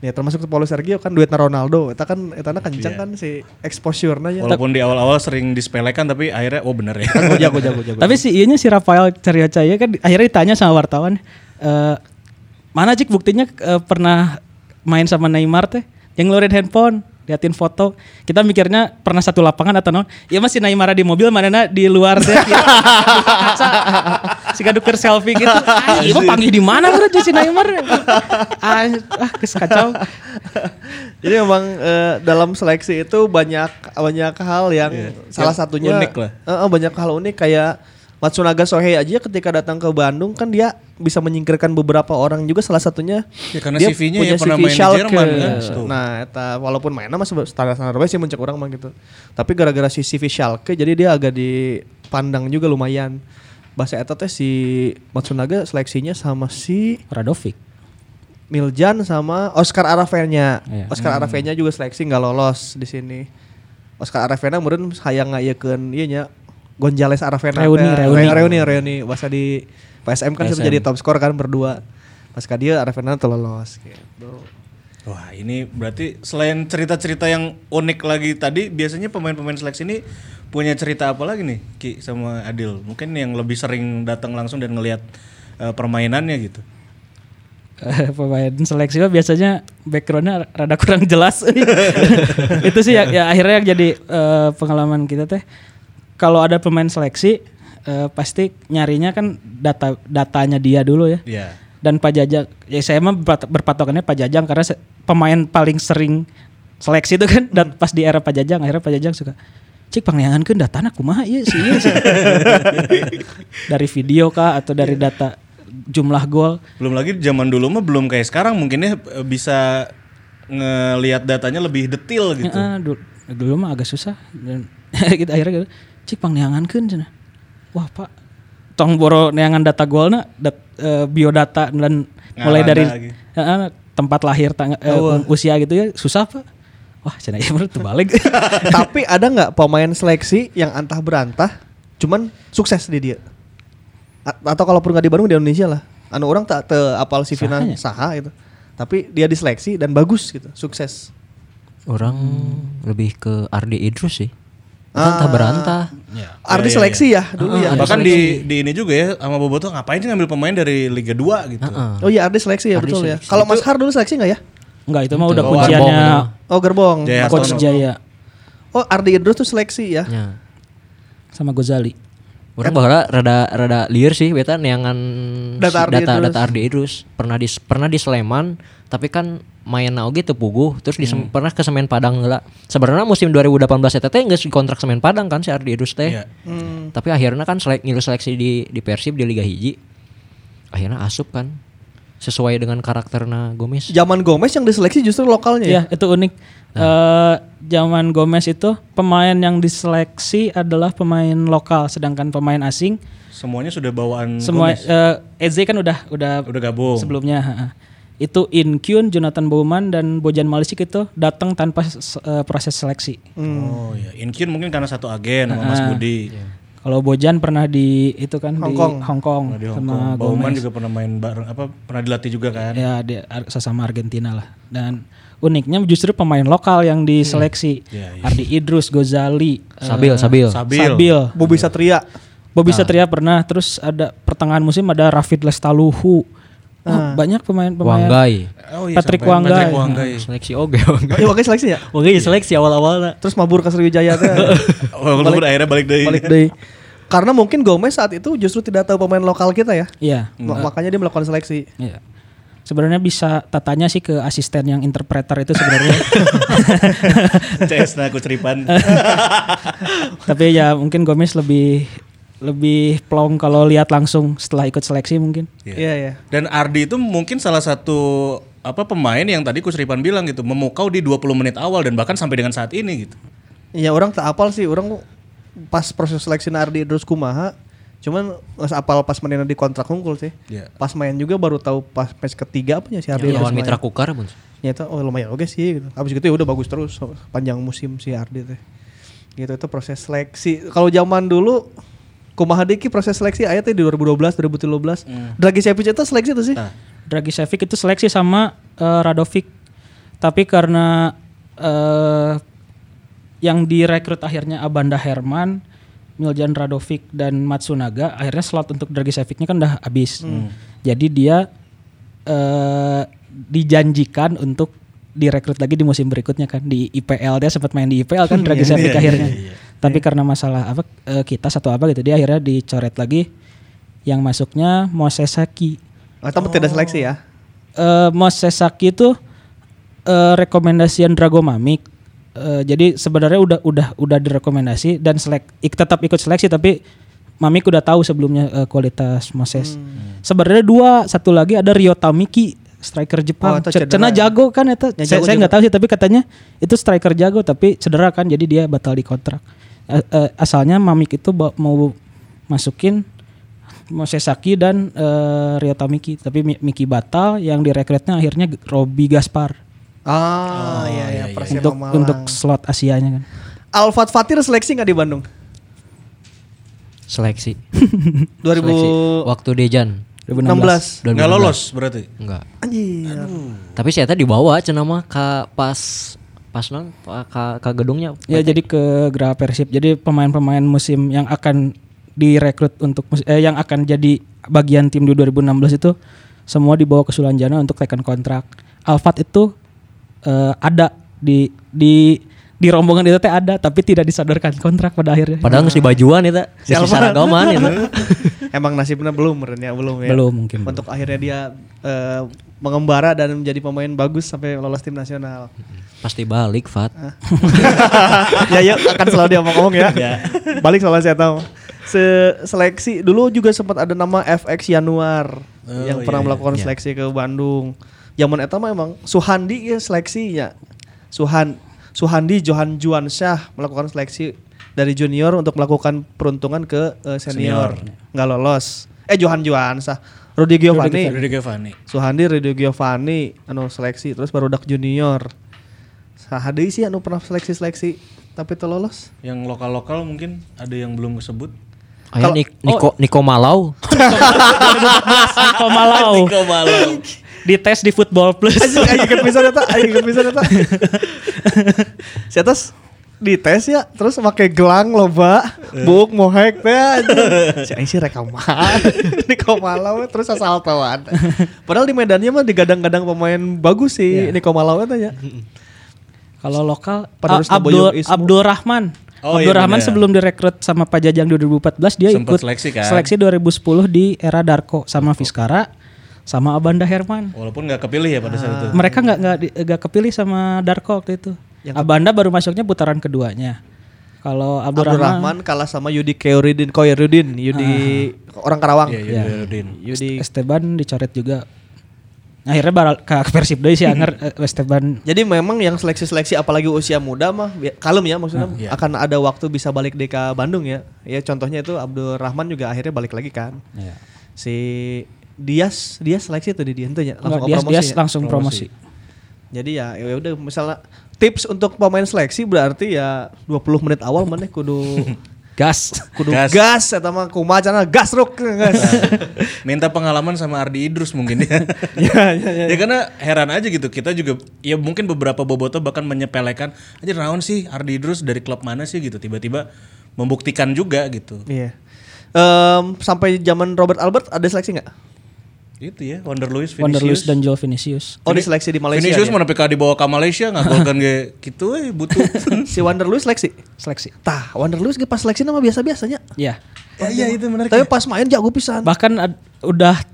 C: Ya termasuk Paulo Sergio kan duetna Ronaldo. Eta kan eta kencang
B: Iya.
C: kan si exposure-nya ya.
B: Walaupun di awal-awal sering disepelekan tapi akhirnya oh bener ya.
C: jago jago jago jago
E: Tapi si ianya si Rafael Carioca ya kan akhirnya ditanya sama wartawan, eh mana cik buktinya eh, pernah main sama Neymar teh? Yang ngeluarin handphone, liatin foto. Kita mikirnya pernah satu lapangan atau non? Ya masih Neymar di mobil, mana di luar teh. Kaca. si gaduker selfie gitu. [LAUGHS] Ah, iya mah panggil di mana bro si Neymar? Ah, ah kacau.
C: Jadi memang eh, dalam seleksi itu banyak banyak hal yang salah
B: Yang
C: satunya
B: unik lah.
C: Eh, banyak hal unik kayak Matsunaga Sohei aja ketika datang ke Bandung kan dia bisa menyingkirkan beberapa orang juga salah satunya
B: Ya, karena CV-nya ya pernah main di
C: Schalke.
B: Jerman kan, tuh.
C: Nah, eta walaupun mainnya masih standar-standar bae sih mencek orang mah gitu. Tapi gara-gara si CV Schalke jadi dia agak dipandang juga lumayan. Bahasa eta teh si Matsunaga seleksinya sama si
E: Radovic.
C: Miljan sama Oscar Aravena.
E: Iya.
C: Oscar Aravena juga seleksi nggak lolos di sini. Oscar Aravena meureun hayang ngayekeun ieu nya Gonzales Aravena.
E: Reuni, reuni.
C: Re- reuni, reuni. Bahasa di PSM kan sudah
E: PSM.
C: jadi top skor kan berdua. Pas dia Aravena tuh lolos gitu.
B: Wah ini berarti selain cerita-cerita yang unik lagi tadi biasanya pemain-pemain seleksi ini punya cerita apa lagi nih Ki sama Adil? Mungkin yang lebih sering datang langsung dan ngelihat eh, permainannya gitu.
E: Eh, [LAUGHS] pemain seleksi mah biasanya backgroundnya rada kurang jelas [LAUGHS] itu sih ya, ya akhirnya yang jadi eh, pengalaman kita teh kalau ada pemain seleksi eh, pasti nyarinya kan data datanya dia dulu ya
B: Iya.
E: dan Pak Jajang ya saya mah berpat- berpatokannya Pak Jajang karena pemain paling sering seleksi itu kan dan pas di era Pak Jajang akhirnya Pak Jajang suka cik pangliangan kan datana kumaha ieu sih ieu sih." [LAUGHS] dari video kah atau dari data jumlah gol
B: Belum lagi zaman dulu mah belum kayak sekarang mungkinnya eh, bisa ngelihat datanya lebih detail gitu.
E: Heeh, dulu, dulu mah agak susah dan [LAUGHS] kita akhirnya gitu, cik pang neangankeun cenah. Wah, Pak. Tong boro neangan data golna dat, eh, biodata dan mulai dari
B: lagi.
E: tempat lahir tang, eh, um- usia gitu ya susah, Pak. Wah, cenah ieu baru terbalik. [LAUGHS]
C: Tapi ada nggak pemain seleksi yang antah berantah cuman sukses di dia? A- atau kalaupun nggak di Bandung di Indonesia lah. Anu orang tak te apal si Vina saha gitu. Tapi dia diseleksi dan bagus gitu, sukses.
D: Orang lebih ke Ardi Idrus sih.
C: Ah.
D: Berantah berantah.
C: Ardi
B: iya,
C: seleksi ya dulu ya.
B: Bahkan di di ini juga ya sama Boboto ngapain sih ngambil pemain dari Liga 2 gitu.
D: Heeh.
C: Oh iya Ardi seleksi ya
D: Ardi
C: betul ya.
D: seleksi.
C: Kalau Mas Har dulu seleksi nggak ya?
E: Enggak, itu mah udah
D: Oh,
E: kunciannya
D: Gerbong
C: Oh Gerbong.
B: Jaya
E: Coach. Jaya
C: Oh Ardi Idrus tuh seleksi ya.
D: Ya.
E: sama Gozali.
D: Orang bahwa rada rada liar sih beta neangan
C: Data Ardi
D: data,
C: Idrus.
D: data Ardi Idrus pernah di pernah di Sleman tapi kan main oge teu puguh terus di
C: Hmm.
D: pernah ke Semen Padang heula. Sebenarnya musim 2018 eta teh geus kontrak Semen Padang kan si Ardi Idrus teh.
B: Iya.
C: Hmm.
D: Tapi akhirnya kan selek ngilu seleksi di di Persib di Liga Hiji. Akhirnya asup kan sesuai dengan karakterna Gomez.
C: Zaman Gomez yang diseleksi justru lokalnya ya.
E: Iya, itu unik. Eh zaman Gomez itu pemain yang diseleksi adalah pemain lokal sedangkan pemain asing
B: Semuanya sudah bawaan
E: semua
B: Gomez.
E: eh, Eze kan udah udah
B: udah gabung.
E: sebelumnya ha, ha. Itu Inkyun, Jonathan Bowman dan Bojan Malisik itu datang tanpa eh, proses seleksi.
B: Oh iya, Inkyun mungkin karena satu agen sama Mas. Budi.
E: Kalau Bojan pernah di itu kan
C: Hong
E: di
C: Kong.
E: Hong Kong
B: Pernah di Hong
E: sama
B: Kong. Bauman juga pernah main bareng apa pernah dilatih juga kan.
E: Ya di sesama Argentina lah. Dan uniknya justru pemain lokal yang diseleksi.
B: Iya, iya.
E: Ardi Idrus, Gozali, eh,
D: Sabil, Sabil.
B: Sabil.
E: Sabil.
C: Bobby Satria.
E: Bobby Satria pernah, terus ada pertengahan musim ada Rafid Lestaluhu. Oh, banyak pemain-pemain.
D: Wanggai.
B: Oh
E: Patrick
B: sampai
E: Wanggai.
B: Patrick Wanggai.
D: Seleksi oge Wanggai.
C: Ya makanya seleksi ya.
D: Wanggai seleksi awal-awal
C: Terus mabur ke Sriwijaya teh.
B: Oh, [LAUGHS] balik, akhirnya balik dari
C: balik deh. Karena mungkin Gomez saat itu justru tidak tahu pemain lokal kita ya.
E: Iya.
C: Ma- Makanya dia melakukan seleksi.
E: Iya. Sebenarnya bisa tatanya sih ke asisten yang interpreter itu sebenarnya.
B: CS nah aku ceripan.
E: Tapi ya mungkin Gomez lebih lebih plong kalau lihat langsung setelah ikut seleksi mungkin.
C: Iya iya.
B: Dan Ardi itu mungkin salah satu apa pemain yang tadi Kusripan bilang gitu memukau di 20 menit awal dan bahkan sampai dengan saat ini gitu.
C: Iya orang tak apal sih orang pas proses seleksi Nardi Idrus Kumaha cuman nggak apal pas mainnya di kontrak unggul sih.
B: Iya.
C: Pas main juga baru tahu pas match ketiga apa ya si Ardi Idrus
D: lawan. Mitra Kukar pun.
C: Nyata oh lumayan oke sih gitu. Habis gitu ya udah bagus terus panjang musim si Ardi teh. Gitu itu proses seleksi. Kalau zaman dulu Kumaha Diki proses seleksi ayat teh di 2012 2013. Dragi Sepic itu seleksi tuh sih.
B: Nah,
E: Dragicevic itu seleksi sama eh, Radovic. Tapi karena eh, yang direkrut akhirnya Abanda Herman, Miljan Radovic dan Matsunaga, akhirnya slot untuk Dragicevicnya kan udah habis. Jadi dia eh, dijanjikan untuk direkrut lagi di musim berikutnya kan di IPL dia sempat main di IPL kan Dragicevic akhirnya. Tapi karena masalah apa eh, kita satu apa gitu dia akhirnya dicoret lagi. Yang masuknya Mosesaki.
C: Atau tidak seleksi ya.
E: eh Moses Saki itu eh rekomendasian Dragomamik. Eh, jadi sebenarnya udah udah udah direkomendasi dan selek ik- tetap ikut seleksi tapi Mamik udah tahu sebelumnya eh, kualitas Moses. Sebenarnya dua, satu lagi ada Ryota Miki striker
C: Oh,
E: Jepang. C-
C: cedera
E: Cena
C: ya?
E: jago kan itu.
C: Ya,
E: saya
C: jago
E: saya
C: juga.
E: nggak tahu sih tapi katanya itu striker jago tapi cedera kan jadi dia batal di kontrak. Eh, asalnya Mamik itu mau masukin Moses Saki dan eh, Ryota Miki tapi Mi- Miki batal yang direkrutnya akhirnya Robi Gaspar
C: Ah, iya iya, Persema
E: untuk
C: Malang.
E: untuk slot Asianya kan.
C: Alfat Fatir seleksi nggak di Bandung?
D: Seleksi. [LAUGHS]
C: 2016.
D: Seleksi. Waktu Dejan.
E: 2016.
D: 2016.
B: nggak lolos berarti.
D: Enggak.
C: Anjir.
D: Tapi saya tadi dibawa cenah mah ka pas pas non ka, ka gedungnya.
E: Ya jadi ke Graha Persib. Jadi pemain-pemain musim yang akan direkrut untuk eh, yang akan jadi bagian tim di 2016 itu semua dibawa ke Sulanjana untuk tekan kontrak. Alfat itu eh, ada di di di rombongan itu teh ada tapi tidak disodorkan kontrak pada akhirnya.
D: Padahal nggak bajuan itu, [LAUGHS]
C: Si
D: seragaman itu. [LAUGHS]
C: Emang nasibnya belum ya belum ya.
E: Belum mungkin.
C: Untuk akhirnya dia eh, mengembara dan menjadi pemain bagus sampai lolos tim nasional.
D: Pasti balik, Fat. [LAUGHS]
C: ya ya akan selalu dia ngomong ya. Balik soalnya saya tahu. Se seleksi dulu juga sempat ada nama FX Januar
B: Oh,
C: yang
B: iya,
C: pernah melakukan
D: Iya.
C: seleksi ke Bandung. Zaman eta mah emang Suhandi ya seleksinya. Suhan Suhandi Johan Juansyah melakukan seleksi dari junior untuk melakukan peruntungan ke eh, senior. Nggak lolos. Eh Johan Juansyah. Rudy Giovanni.
B: Rudy Giovanni.
C: Suhandi Rudy Giovanni anu seleksi terus baru dak junior. Sahadi sih anu pernah seleksi-seleksi tapi teu lolos.
B: Yang lokal-lokal mungkin ada yang belum disebut.
D: Ayo
C: Kalau-
D: Nik- Niko Niko Malau. [LAUGHS]
E: Niko Malau
B: Niko Malau.
E: di tes di Football Plus.
C: Aing inget pisan eta, aing inget pisan eta. Si atas di tes ya, terus pakai gelang loba, buk mohek teh anjing. Si aing sih rekaman. [LAUGHS] di Komalau terus asal tauan. Padahal di medannya mah digadang-gadang pemain bagus sih
E: Iya.
C: ini Komalau eta ya.
E: Kalau lokal A- Abdul. Abdul Rahman.
B: Oh,
E: Abdul
B: iya
E: Rahman
B: benar.
E: sebelum direkrut sama Pak Jajang 2014 dia
B: Sempet
E: ikut
B: seleksi kan?
E: seleksi 2010 di era Darko sama Fiskara sama Abanda Herman.
B: Walaupun nggak kepilih ya pada saat itu.
E: Mereka nggak nggak kepilih sama Darko waktu itu. Abanda baru masuknya putaran keduanya. Kalau Abdul, Rahman,
C: Rahman kalah sama Yudi Koirudin, Koirudin, Yudi orang Karawang.
B: Iya. Yudi Rudin.
C: Yudi
E: Esteban dicoret juga. Akhirnya baral ke Persib deui sih anger [LAUGHS] eh, Esteban
C: Jadi memang yang seleksi-seleksi apalagi usia muda mah kalem ya maksudnya
B: iya.
C: akan ada waktu bisa balik deh ke Bandung ya. Ya contohnya itu Abdul Rahman juga akhirnya balik lagi kan.
E: Iya.
C: Si Dias Dias seleksi tuh di dia nya langsung
E: Enggak,
C: ke
E: dia,
C: promosi.
E: dia
C: ya?
E: langsung promosi.
C: Jadi ya ya udah misalnya tips untuk pemain seleksi berarti ya 20 menit awal mana kudu [LAUGHS]
E: Gas.
C: kudu
B: Gas.
C: gas, eta mah kumaha cenah gas ruk gas. [LAUGHS]
B: Minta pengalaman sama Ardi Idrus mungkin [LAUGHS] ya.
C: ya, ya, ya.
B: ya karena heran aja gitu kita juga ya mungkin beberapa boboto bahkan menyepelekan aja naon sih Ardi Idrus dari klub mana sih gitu tiba-tiba membuktikan juga gitu
C: Iya. Em, sampai zaman Robert Albert ada seleksi nggak?
B: Itu ya Wonder Lewis
E: Wonder
B: Vinicius
E: Lewis dan Joel Vinicius.
C: Oh, di seleksi di Malaysia.
B: Vinicius
C: ya?
B: mana PK dibawa ke Malaysia ngagolkan ge [LAUGHS] gitu eh butuh [LAUGHS]
C: si Wonder Lewis seleksi.
E: Seleksi.
C: Tah, Wonder Lewis ge pas seleksi nama biasa-biasanya.
E: Iya.
B: ya, iya itu menarik
C: Tapi pas main jago pisan.
E: Bahkan ad- udah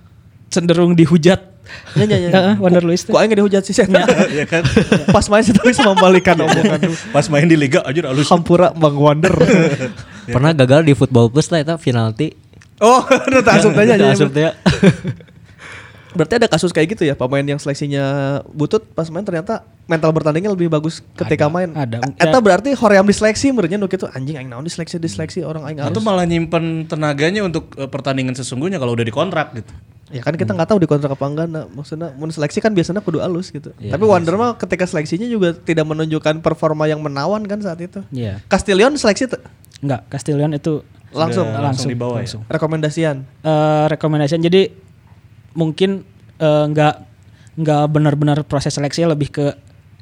E: cenderung dihujat.
C: Ya, ya, ya. [LAUGHS]
E: Heeh, Wonder Lewis
C: Kok aing nggak dihujat sih saya.
B: ya kan
C: Pas main saya bisa membalikan omongan.
B: pas main di liga aja halus
C: Hampura Bang Wonder.
D: Pernah gagal di football plus lah itu penalti.
C: oh, udah tak asup tanya
D: Udah
C: aja.
D: asup.
C: Berarti ada kasus kayak gitu ya, pemain yang seleksinya butut pas main ternyata mental bertandingnya lebih bagus ketika main.
E: ada.
C: Eta berarti hoream diseleksi menurutnya nu kitu anjing aing naon diseleksi diseleksi orang aing
B: atau malah nyimpen tenaganya untuk eh, pertandingan sesungguhnya kalau udah dikontrak gitu
C: Ya kan kita nggak tahu di kontrak apa enggak nah, maksudnya mun seleksi kan biasanya kudu alus gitu. Tapi Wonder mah ketika seleksinya juga tidak menunjukkan performa yang menawan kan saat itu.
E: Iya.
C: Castillion seleksi tuh
E: Enggak, Castillion itu
C: langsung
B: Sudah langsung dibawa ya?
C: rekomendasian.
E: eh rekomendasian jadi mungkin eh, nggak nggak benar-benar proses seleksinya lebih ke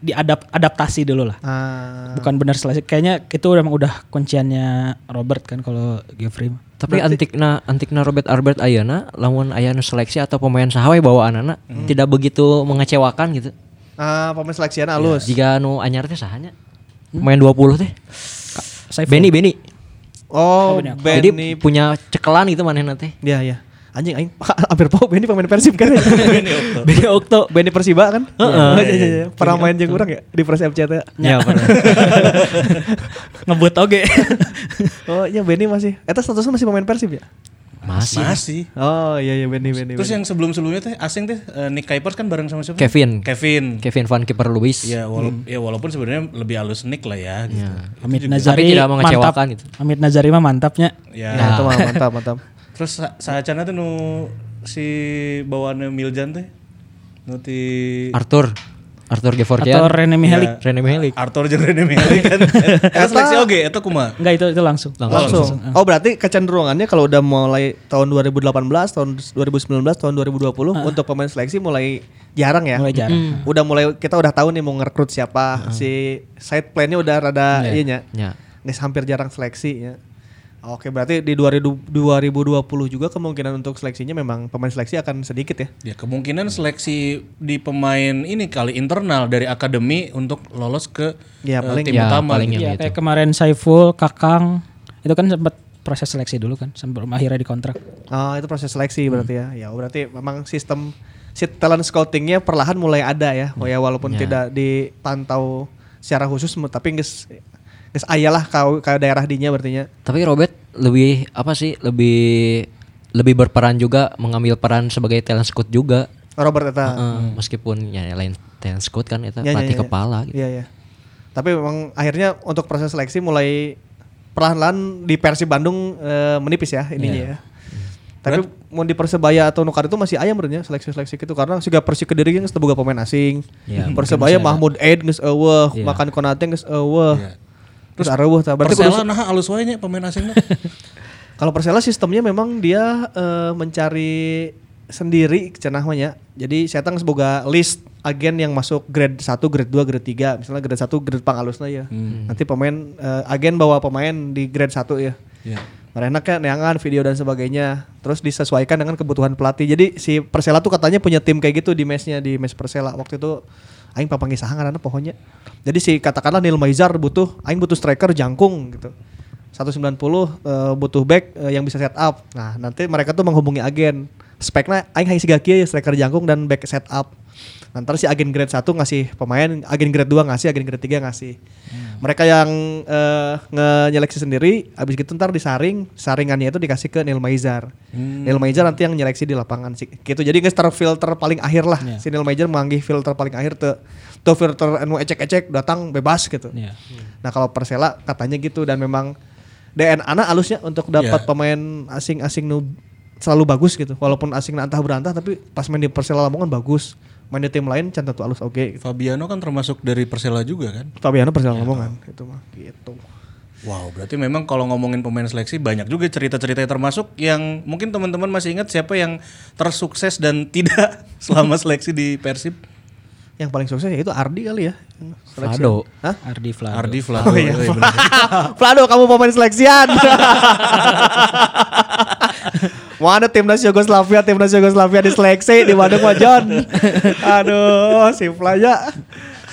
E: diadap adaptasi dulu lah
C: Ah.
E: bukan benar seleksi kayaknya itu memang udah kunciannya Robert kan kalau Geoffrey.
D: Tapi antikna antikna Robert Albert Ayana lamun aya nu seleksi atau pemain sahawe bawa anak tidak begitu mengecewakan gitu.
C: Ah, pemain seleksian alus.
D: Jika nu anyar teh sahanya pemain 20 teh. Benny Benny.
C: Oh,
E: Benny.
D: Jadi
C: Benny.
D: punya cekelan gitu manehna teh.
C: Ya, ya. Anjing aing [LAUGHS] hampir pau Benny pemain Persib kan. [LAUGHS]
D: Benny Okto.
C: Benny Persiba kan?
D: Heeh.
C: Iya, iya, iya. Pernah main jeung urang ya di Persib FC teh.
D: Ya, pernah. [LAUGHS]
E: ngebut oge
C: Oh, iya Benny masih. Eta statusnya masih pemain Persib ya?
D: Masih.
B: masih
C: Oh, iya iya Benny Benny.
B: terus
C: Benny.
B: yang sebelum sebelumnya teh asing teh eh, Nick Kuipers kan bareng sama siapa
D: Kevin.
B: Kevin
D: Kevin Van Keeper Lewis.
B: ya wala- ya walaupun sebenarnya lebih halus Nick lah ya gitu.
E: Amit
D: Tapi
E: Nazari
D: tidak mengecewakan
E: mantap.
D: gitu.
E: Amit Nazari mah mantapnya
B: ya
C: Nah, itu mah mantap mantap.
B: Terus sa saacana tuh nu si bawaannya Miljan teh nu ti
D: Arthur. Arthur Gevorkian.
E: atau Rene Mihelik
D: Rene Mihelik.
B: Arthur jeung Rene Mihelik kan. [LAUGHS] Eta seleksi oge eta kumaha?
E: enggak itu itu langsung
C: Langsung. Oh, berarti kecenderungannya kalau udah mulai tahun 2018, tahun 2019, tahun 2020 untuk pemain seleksi mulai jarang ya.
E: Mulai jarang.
C: Udah mulai kita udah tahu nih mau ngerekrut siapa. Si side plan-nya udah rada
E: Iya.
C: iya nya.
D: Ya.
C: Nges hampir jarang seleksi ya. Oke, berarti di 2000 2020 juga kemungkinan untuk seleksinya memang pemain seleksi akan sedikit ya.
B: Ya kemungkinan seleksi di pemain ini kali internal dari akademi untuk lolos ke
C: Ya,
B: eh,
C: paling-
B: tim
D: Ya,
B: utama.
D: paling
B: gitu.
E: Iya,
D: itu.
E: kayak kemarin Saiful, Kakang itu kan sempat proses seleksi dulu kan sebelum akhirnya dikontrak.
C: Oh, itu proses seleksi berarti ya. Ya, berarti memang sistem si talent scoutingnya perlahan mulai ada ya. Oh ya walaupun
D: Ya.
C: tidak dipantau secara khusus tapi geus aya lah ke, ke daerah dinya berarti nya.
D: Tapi Robert lebih apa sih? Lebih lebih berperan juga mengambil peran sebagai talent scout juga.
C: Robert eta.
D: Heeh, meskipun ya lain talent scout kan itu
C: Ya, ya,
D: pelatih
C: ya.
D: kepala gitu.
C: Iya, iya. Tapi memang akhirnya untuk proses seleksi mulai perlahan-lahan di Persib Bandung eh, menipis ya ininya
D: Iya.
C: ya. Tapi mau di Persebaya atau Nukar itu masih ayam berarti seleksi-seleksi gitu karena juga Persik Kediri geus teu boga pemain asing.
D: Iya,
C: Persebaya Mahmud Aid geus eueuh,
D: Iya.
C: makan Konate geus eueuh.
B: Iya.
C: Terus areueuh tah. Berarti
B: Persela
C: kudu-
B: nah halus wae pemain asingnya. [LAUGHS]
C: kalau Persela sistemnya memang dia eh, mencari sendiri cenah nya. Jadi saya tang semoga list agen yang masuk grade 1, grade 2, grade 3. Misalnya grade 1 grade pangalusna ya. Nanti pemain eh, agen bawa pemain di grade 1 ya.
B: Iya.
C: Mereka kan neangan video dan sebagainya. Terus disesuaikan dengan kebutuhan pelatih. Jadi si Persela tuh katanya punya tim kayak gitu di mesnya di mes Persela. Waktu itu aing papanggih saha ngaranna pohonnya. Jadi si katakanlah Nil Maizar butuh aing butuh striker jangkung gitu. 190 eh, butuh back eh, yang bisa set up. Nah, nanti mereka tuh menghubungi agen. Speknya aing hayang siga ya striker jangkung dan back set up. Nanti si agen grade 1 ngasih pemain, agen grade 2 ngasih, agen grade 3 ngasih. Mereka yang eh, nyeleksi sendiri, habis gitu ntar disaring, saringannya itu dikasih ke Neil Maizar. Neil Maizar nanti yang nyeleksi di lapangan sih. Gitu. Jadi nge filter paling akhir lah. Si Neil Maizar manggih filter paling akhir tuh tuh filter anu ecek-ecek datang bebas gitu.
E: Iya.
C: Nah kalau Persela katanya gitu dan memang DNA anak alusnya untuk dapat
B: Iya.
C: pemain asing-asing nu selalu bagus gitu. Walaupun asing antah berantah tapi pas main di Persela Lamongan bagus. Main di tim lain can tentu alus oke. gitu.
B: Fabiano kan termasuk dari Persela juga kan.
C: Fabiano Persela Lamongan itu mah gitu.
B: Wow, berarti memang kalau ngomongin pemain seleksi banyak juga cerita-cerita termasuk yang mungkin teman-teman masih ingat siapa yang tersukses dan [LAUGHS] tidak selama seleksi di Persib?
C: Yang paling sukses ya itu Ardi kali ya. Seleksi.
D: Vlado.
C: Hah?
E: Ardi Vlado.
B: Ardi Vlado.
C: Oh iya.
B: Oh, iya [LAUGHS]
C: kamu pemain seleksian. [LAUGHS] Mana timnas Yugoslavia, timnas Yugoslavia diseleksi di Bandung Pak John. Aduh, si Flaya.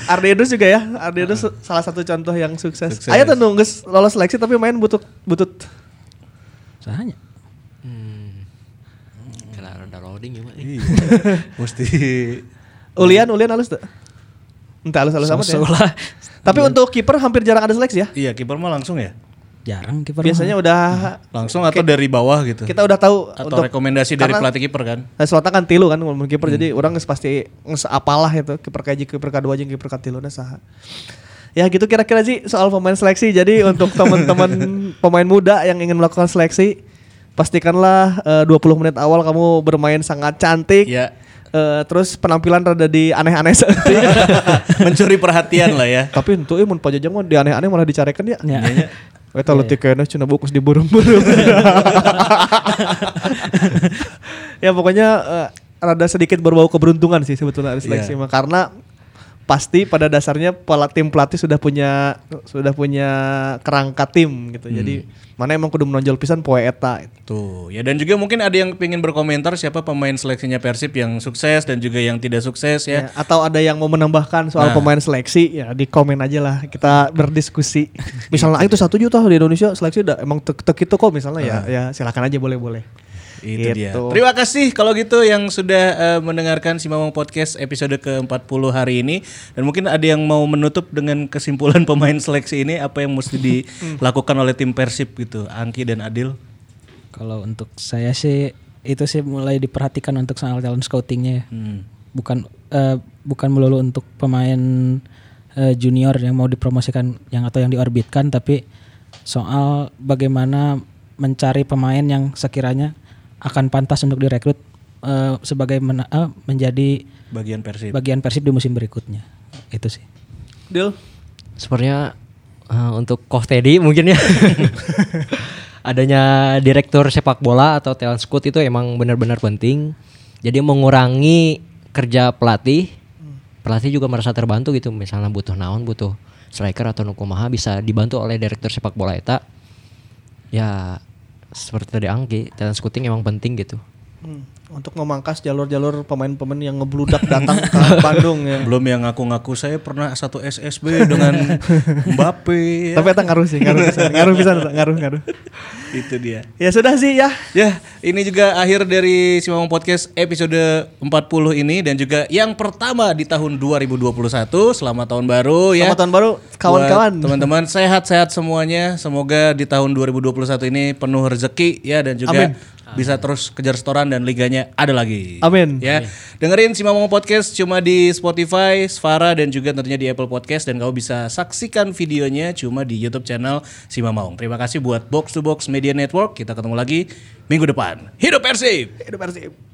C: Ardi Idrus juga ya. Ardi Idrus salah satu contoh yang sukses.
B: Sukses.
C: Ayo tuh nunggu lolos seleksi tapi main butut butut.
E: Sahanya.
D: Kena ada loading ya.
B: Iya. [LAUGHS] Mesti
C: Ulian, Ulian halus tuh. Entah halus halus amat ya. Tapi untuk kiper hampir jarang ada seleksi ya.
B: Iya, kiper mah langsung ya?
E: Jarang kiper.
C: Biasanya udah
B: Langsung atau dari bawah gitu.
C: kita udah tahu
B: atau rekomendasi dari pelatih kiper kan?
C: Nah, Selatan kan tilu kan ngomong kiper jadi orang pasti nges apalah itu kiper kaji kiper kedua jeung kiper katiluna saha. Ya gitu kira-kira sih soal pemain seleksi. Jadi [LAUGHS] untuk teman-teman pemain muda yang ingin melakukan seleksi pastikanlah eh, 20 menit awal kamu bermain sangat cantik.
B: Iya.
C: Eh, terus penampilan rada di aneh-aneh [LAUGHS] [LAUGHS]
B: Mencuri perhatian lah ya.
C: Tapi untuk imun pajajang mah di aneh-aneh malah dicarekan ya.
E: Ya.
C: Eta leutik kayaknya cina bukus diburung-burung. [LAUGHS] ya pokoknya eh, rada sedikit berbau keberuntungan sih sebetulnya seleksi
B: Iya.
C: mah karena pasti pada dasarnya pola tim pelatih sudah punya sudah punya kerangka tim gitu. Jadi mana emang kudu menonjol pisan poe eta.
B: Tuh, ya dan juga mungkin ada yang pengen berkomentar siapa pemain seleksinya Persib yang sukses dan juga yang tidak sukses ya.
C: Ya, atau ada yang mau menambahkan soal
B: Nah.
C: pemain seleksi ya di komen aja lah kita berdiskusi. [LAUGHS] Misalnya "Ah, itu satu juta di Indonesia seleksi udah emang tek tek itu kok misalnya ya ya silakan aja boleh
B: Itu dia.
C: Gitu.
B: Terima kasih kalau gitu yang sudah eh, mendengarkan si Mamang Podcast episode ke-40 hari ini dan mungkin ada yang mau menutup dengan kesimpulan [LAUGHS] pemain seleksi ini apa yang mesti dilakukan oleh tim Persib gitu, Angki dan Adil.
E: Kalau untuk saya sih itu sih mulai diperhatikan untuk soal talent scoutingnya ya.
B: Hmm.
E: Bukan eh, bukan melulu untuk pemain eh, junior yang mau dipromosikan yang atau yang diorbitkan tapi soal bagaimana mencari pemain yang sekiranya akan pantas untuk direkrut eh, sebagai mena- eh, menjadi
B: Bagian Persib.
E: bagian Persib di musim berikutnya. Itu sih.
C: Deal.
D: Sepertinya eh, untuk Koh Teddy mungkin ya. [LAUGHS] Adanya direktur sepak bola atau talent scout itu emang benar-benar penting. Jadi mengurangi kerja pelatih. Pelatih juga merasa terbantu gitu. Misalnya butuh naon, butuh striker atau nukumaha bisa dibantu oleh direktur sepak bola eta. Ya seperti tadi Anggi, talent scouting emang penting gitu.
C: Hmm, Untuk memangkas jalur-jalur pemain-pemain yang ngebludak datang ke [LAUGHS] Bandung ya.
B: Belum yang ngaku-ngaku saya pernah satu SSB dengan [LAUGHS] Mbappe.
C: Tapi eta ngaruh sih, ngaruh pisan, ngaruh eta, ngaruh, ngaruh.
B: Itu dia.
C: Ya sudah sih ya.
B: Ya, ini juga akhir dari Si Mamang Podcast episode 40 ini dan juga yang pertama di tahun 2021. Selamat tahun baru ya.
C: Selamat tahun baru kawan-kawan.
B: Teman-teman sehat-sehat semuanya. Semoga di tahun 2021 ini penuh rezeki ya dan juga
C: Amin.
B: Bisa terus kejar setoran dan liganya ada lagi.
C: Amin.
B: Ya. Dengerin Si Mamang Podcast cuma di Spotify, Sfara dan juga tentunya di Apple Podcast dan kamu bisa saksikan videonya cuma di YouTube channel Si Mamang. Terima kasih buat Box to Box Media Network. Kita ketemu lagi minggu depan. Hidup Persib.
C: Hidup Persib.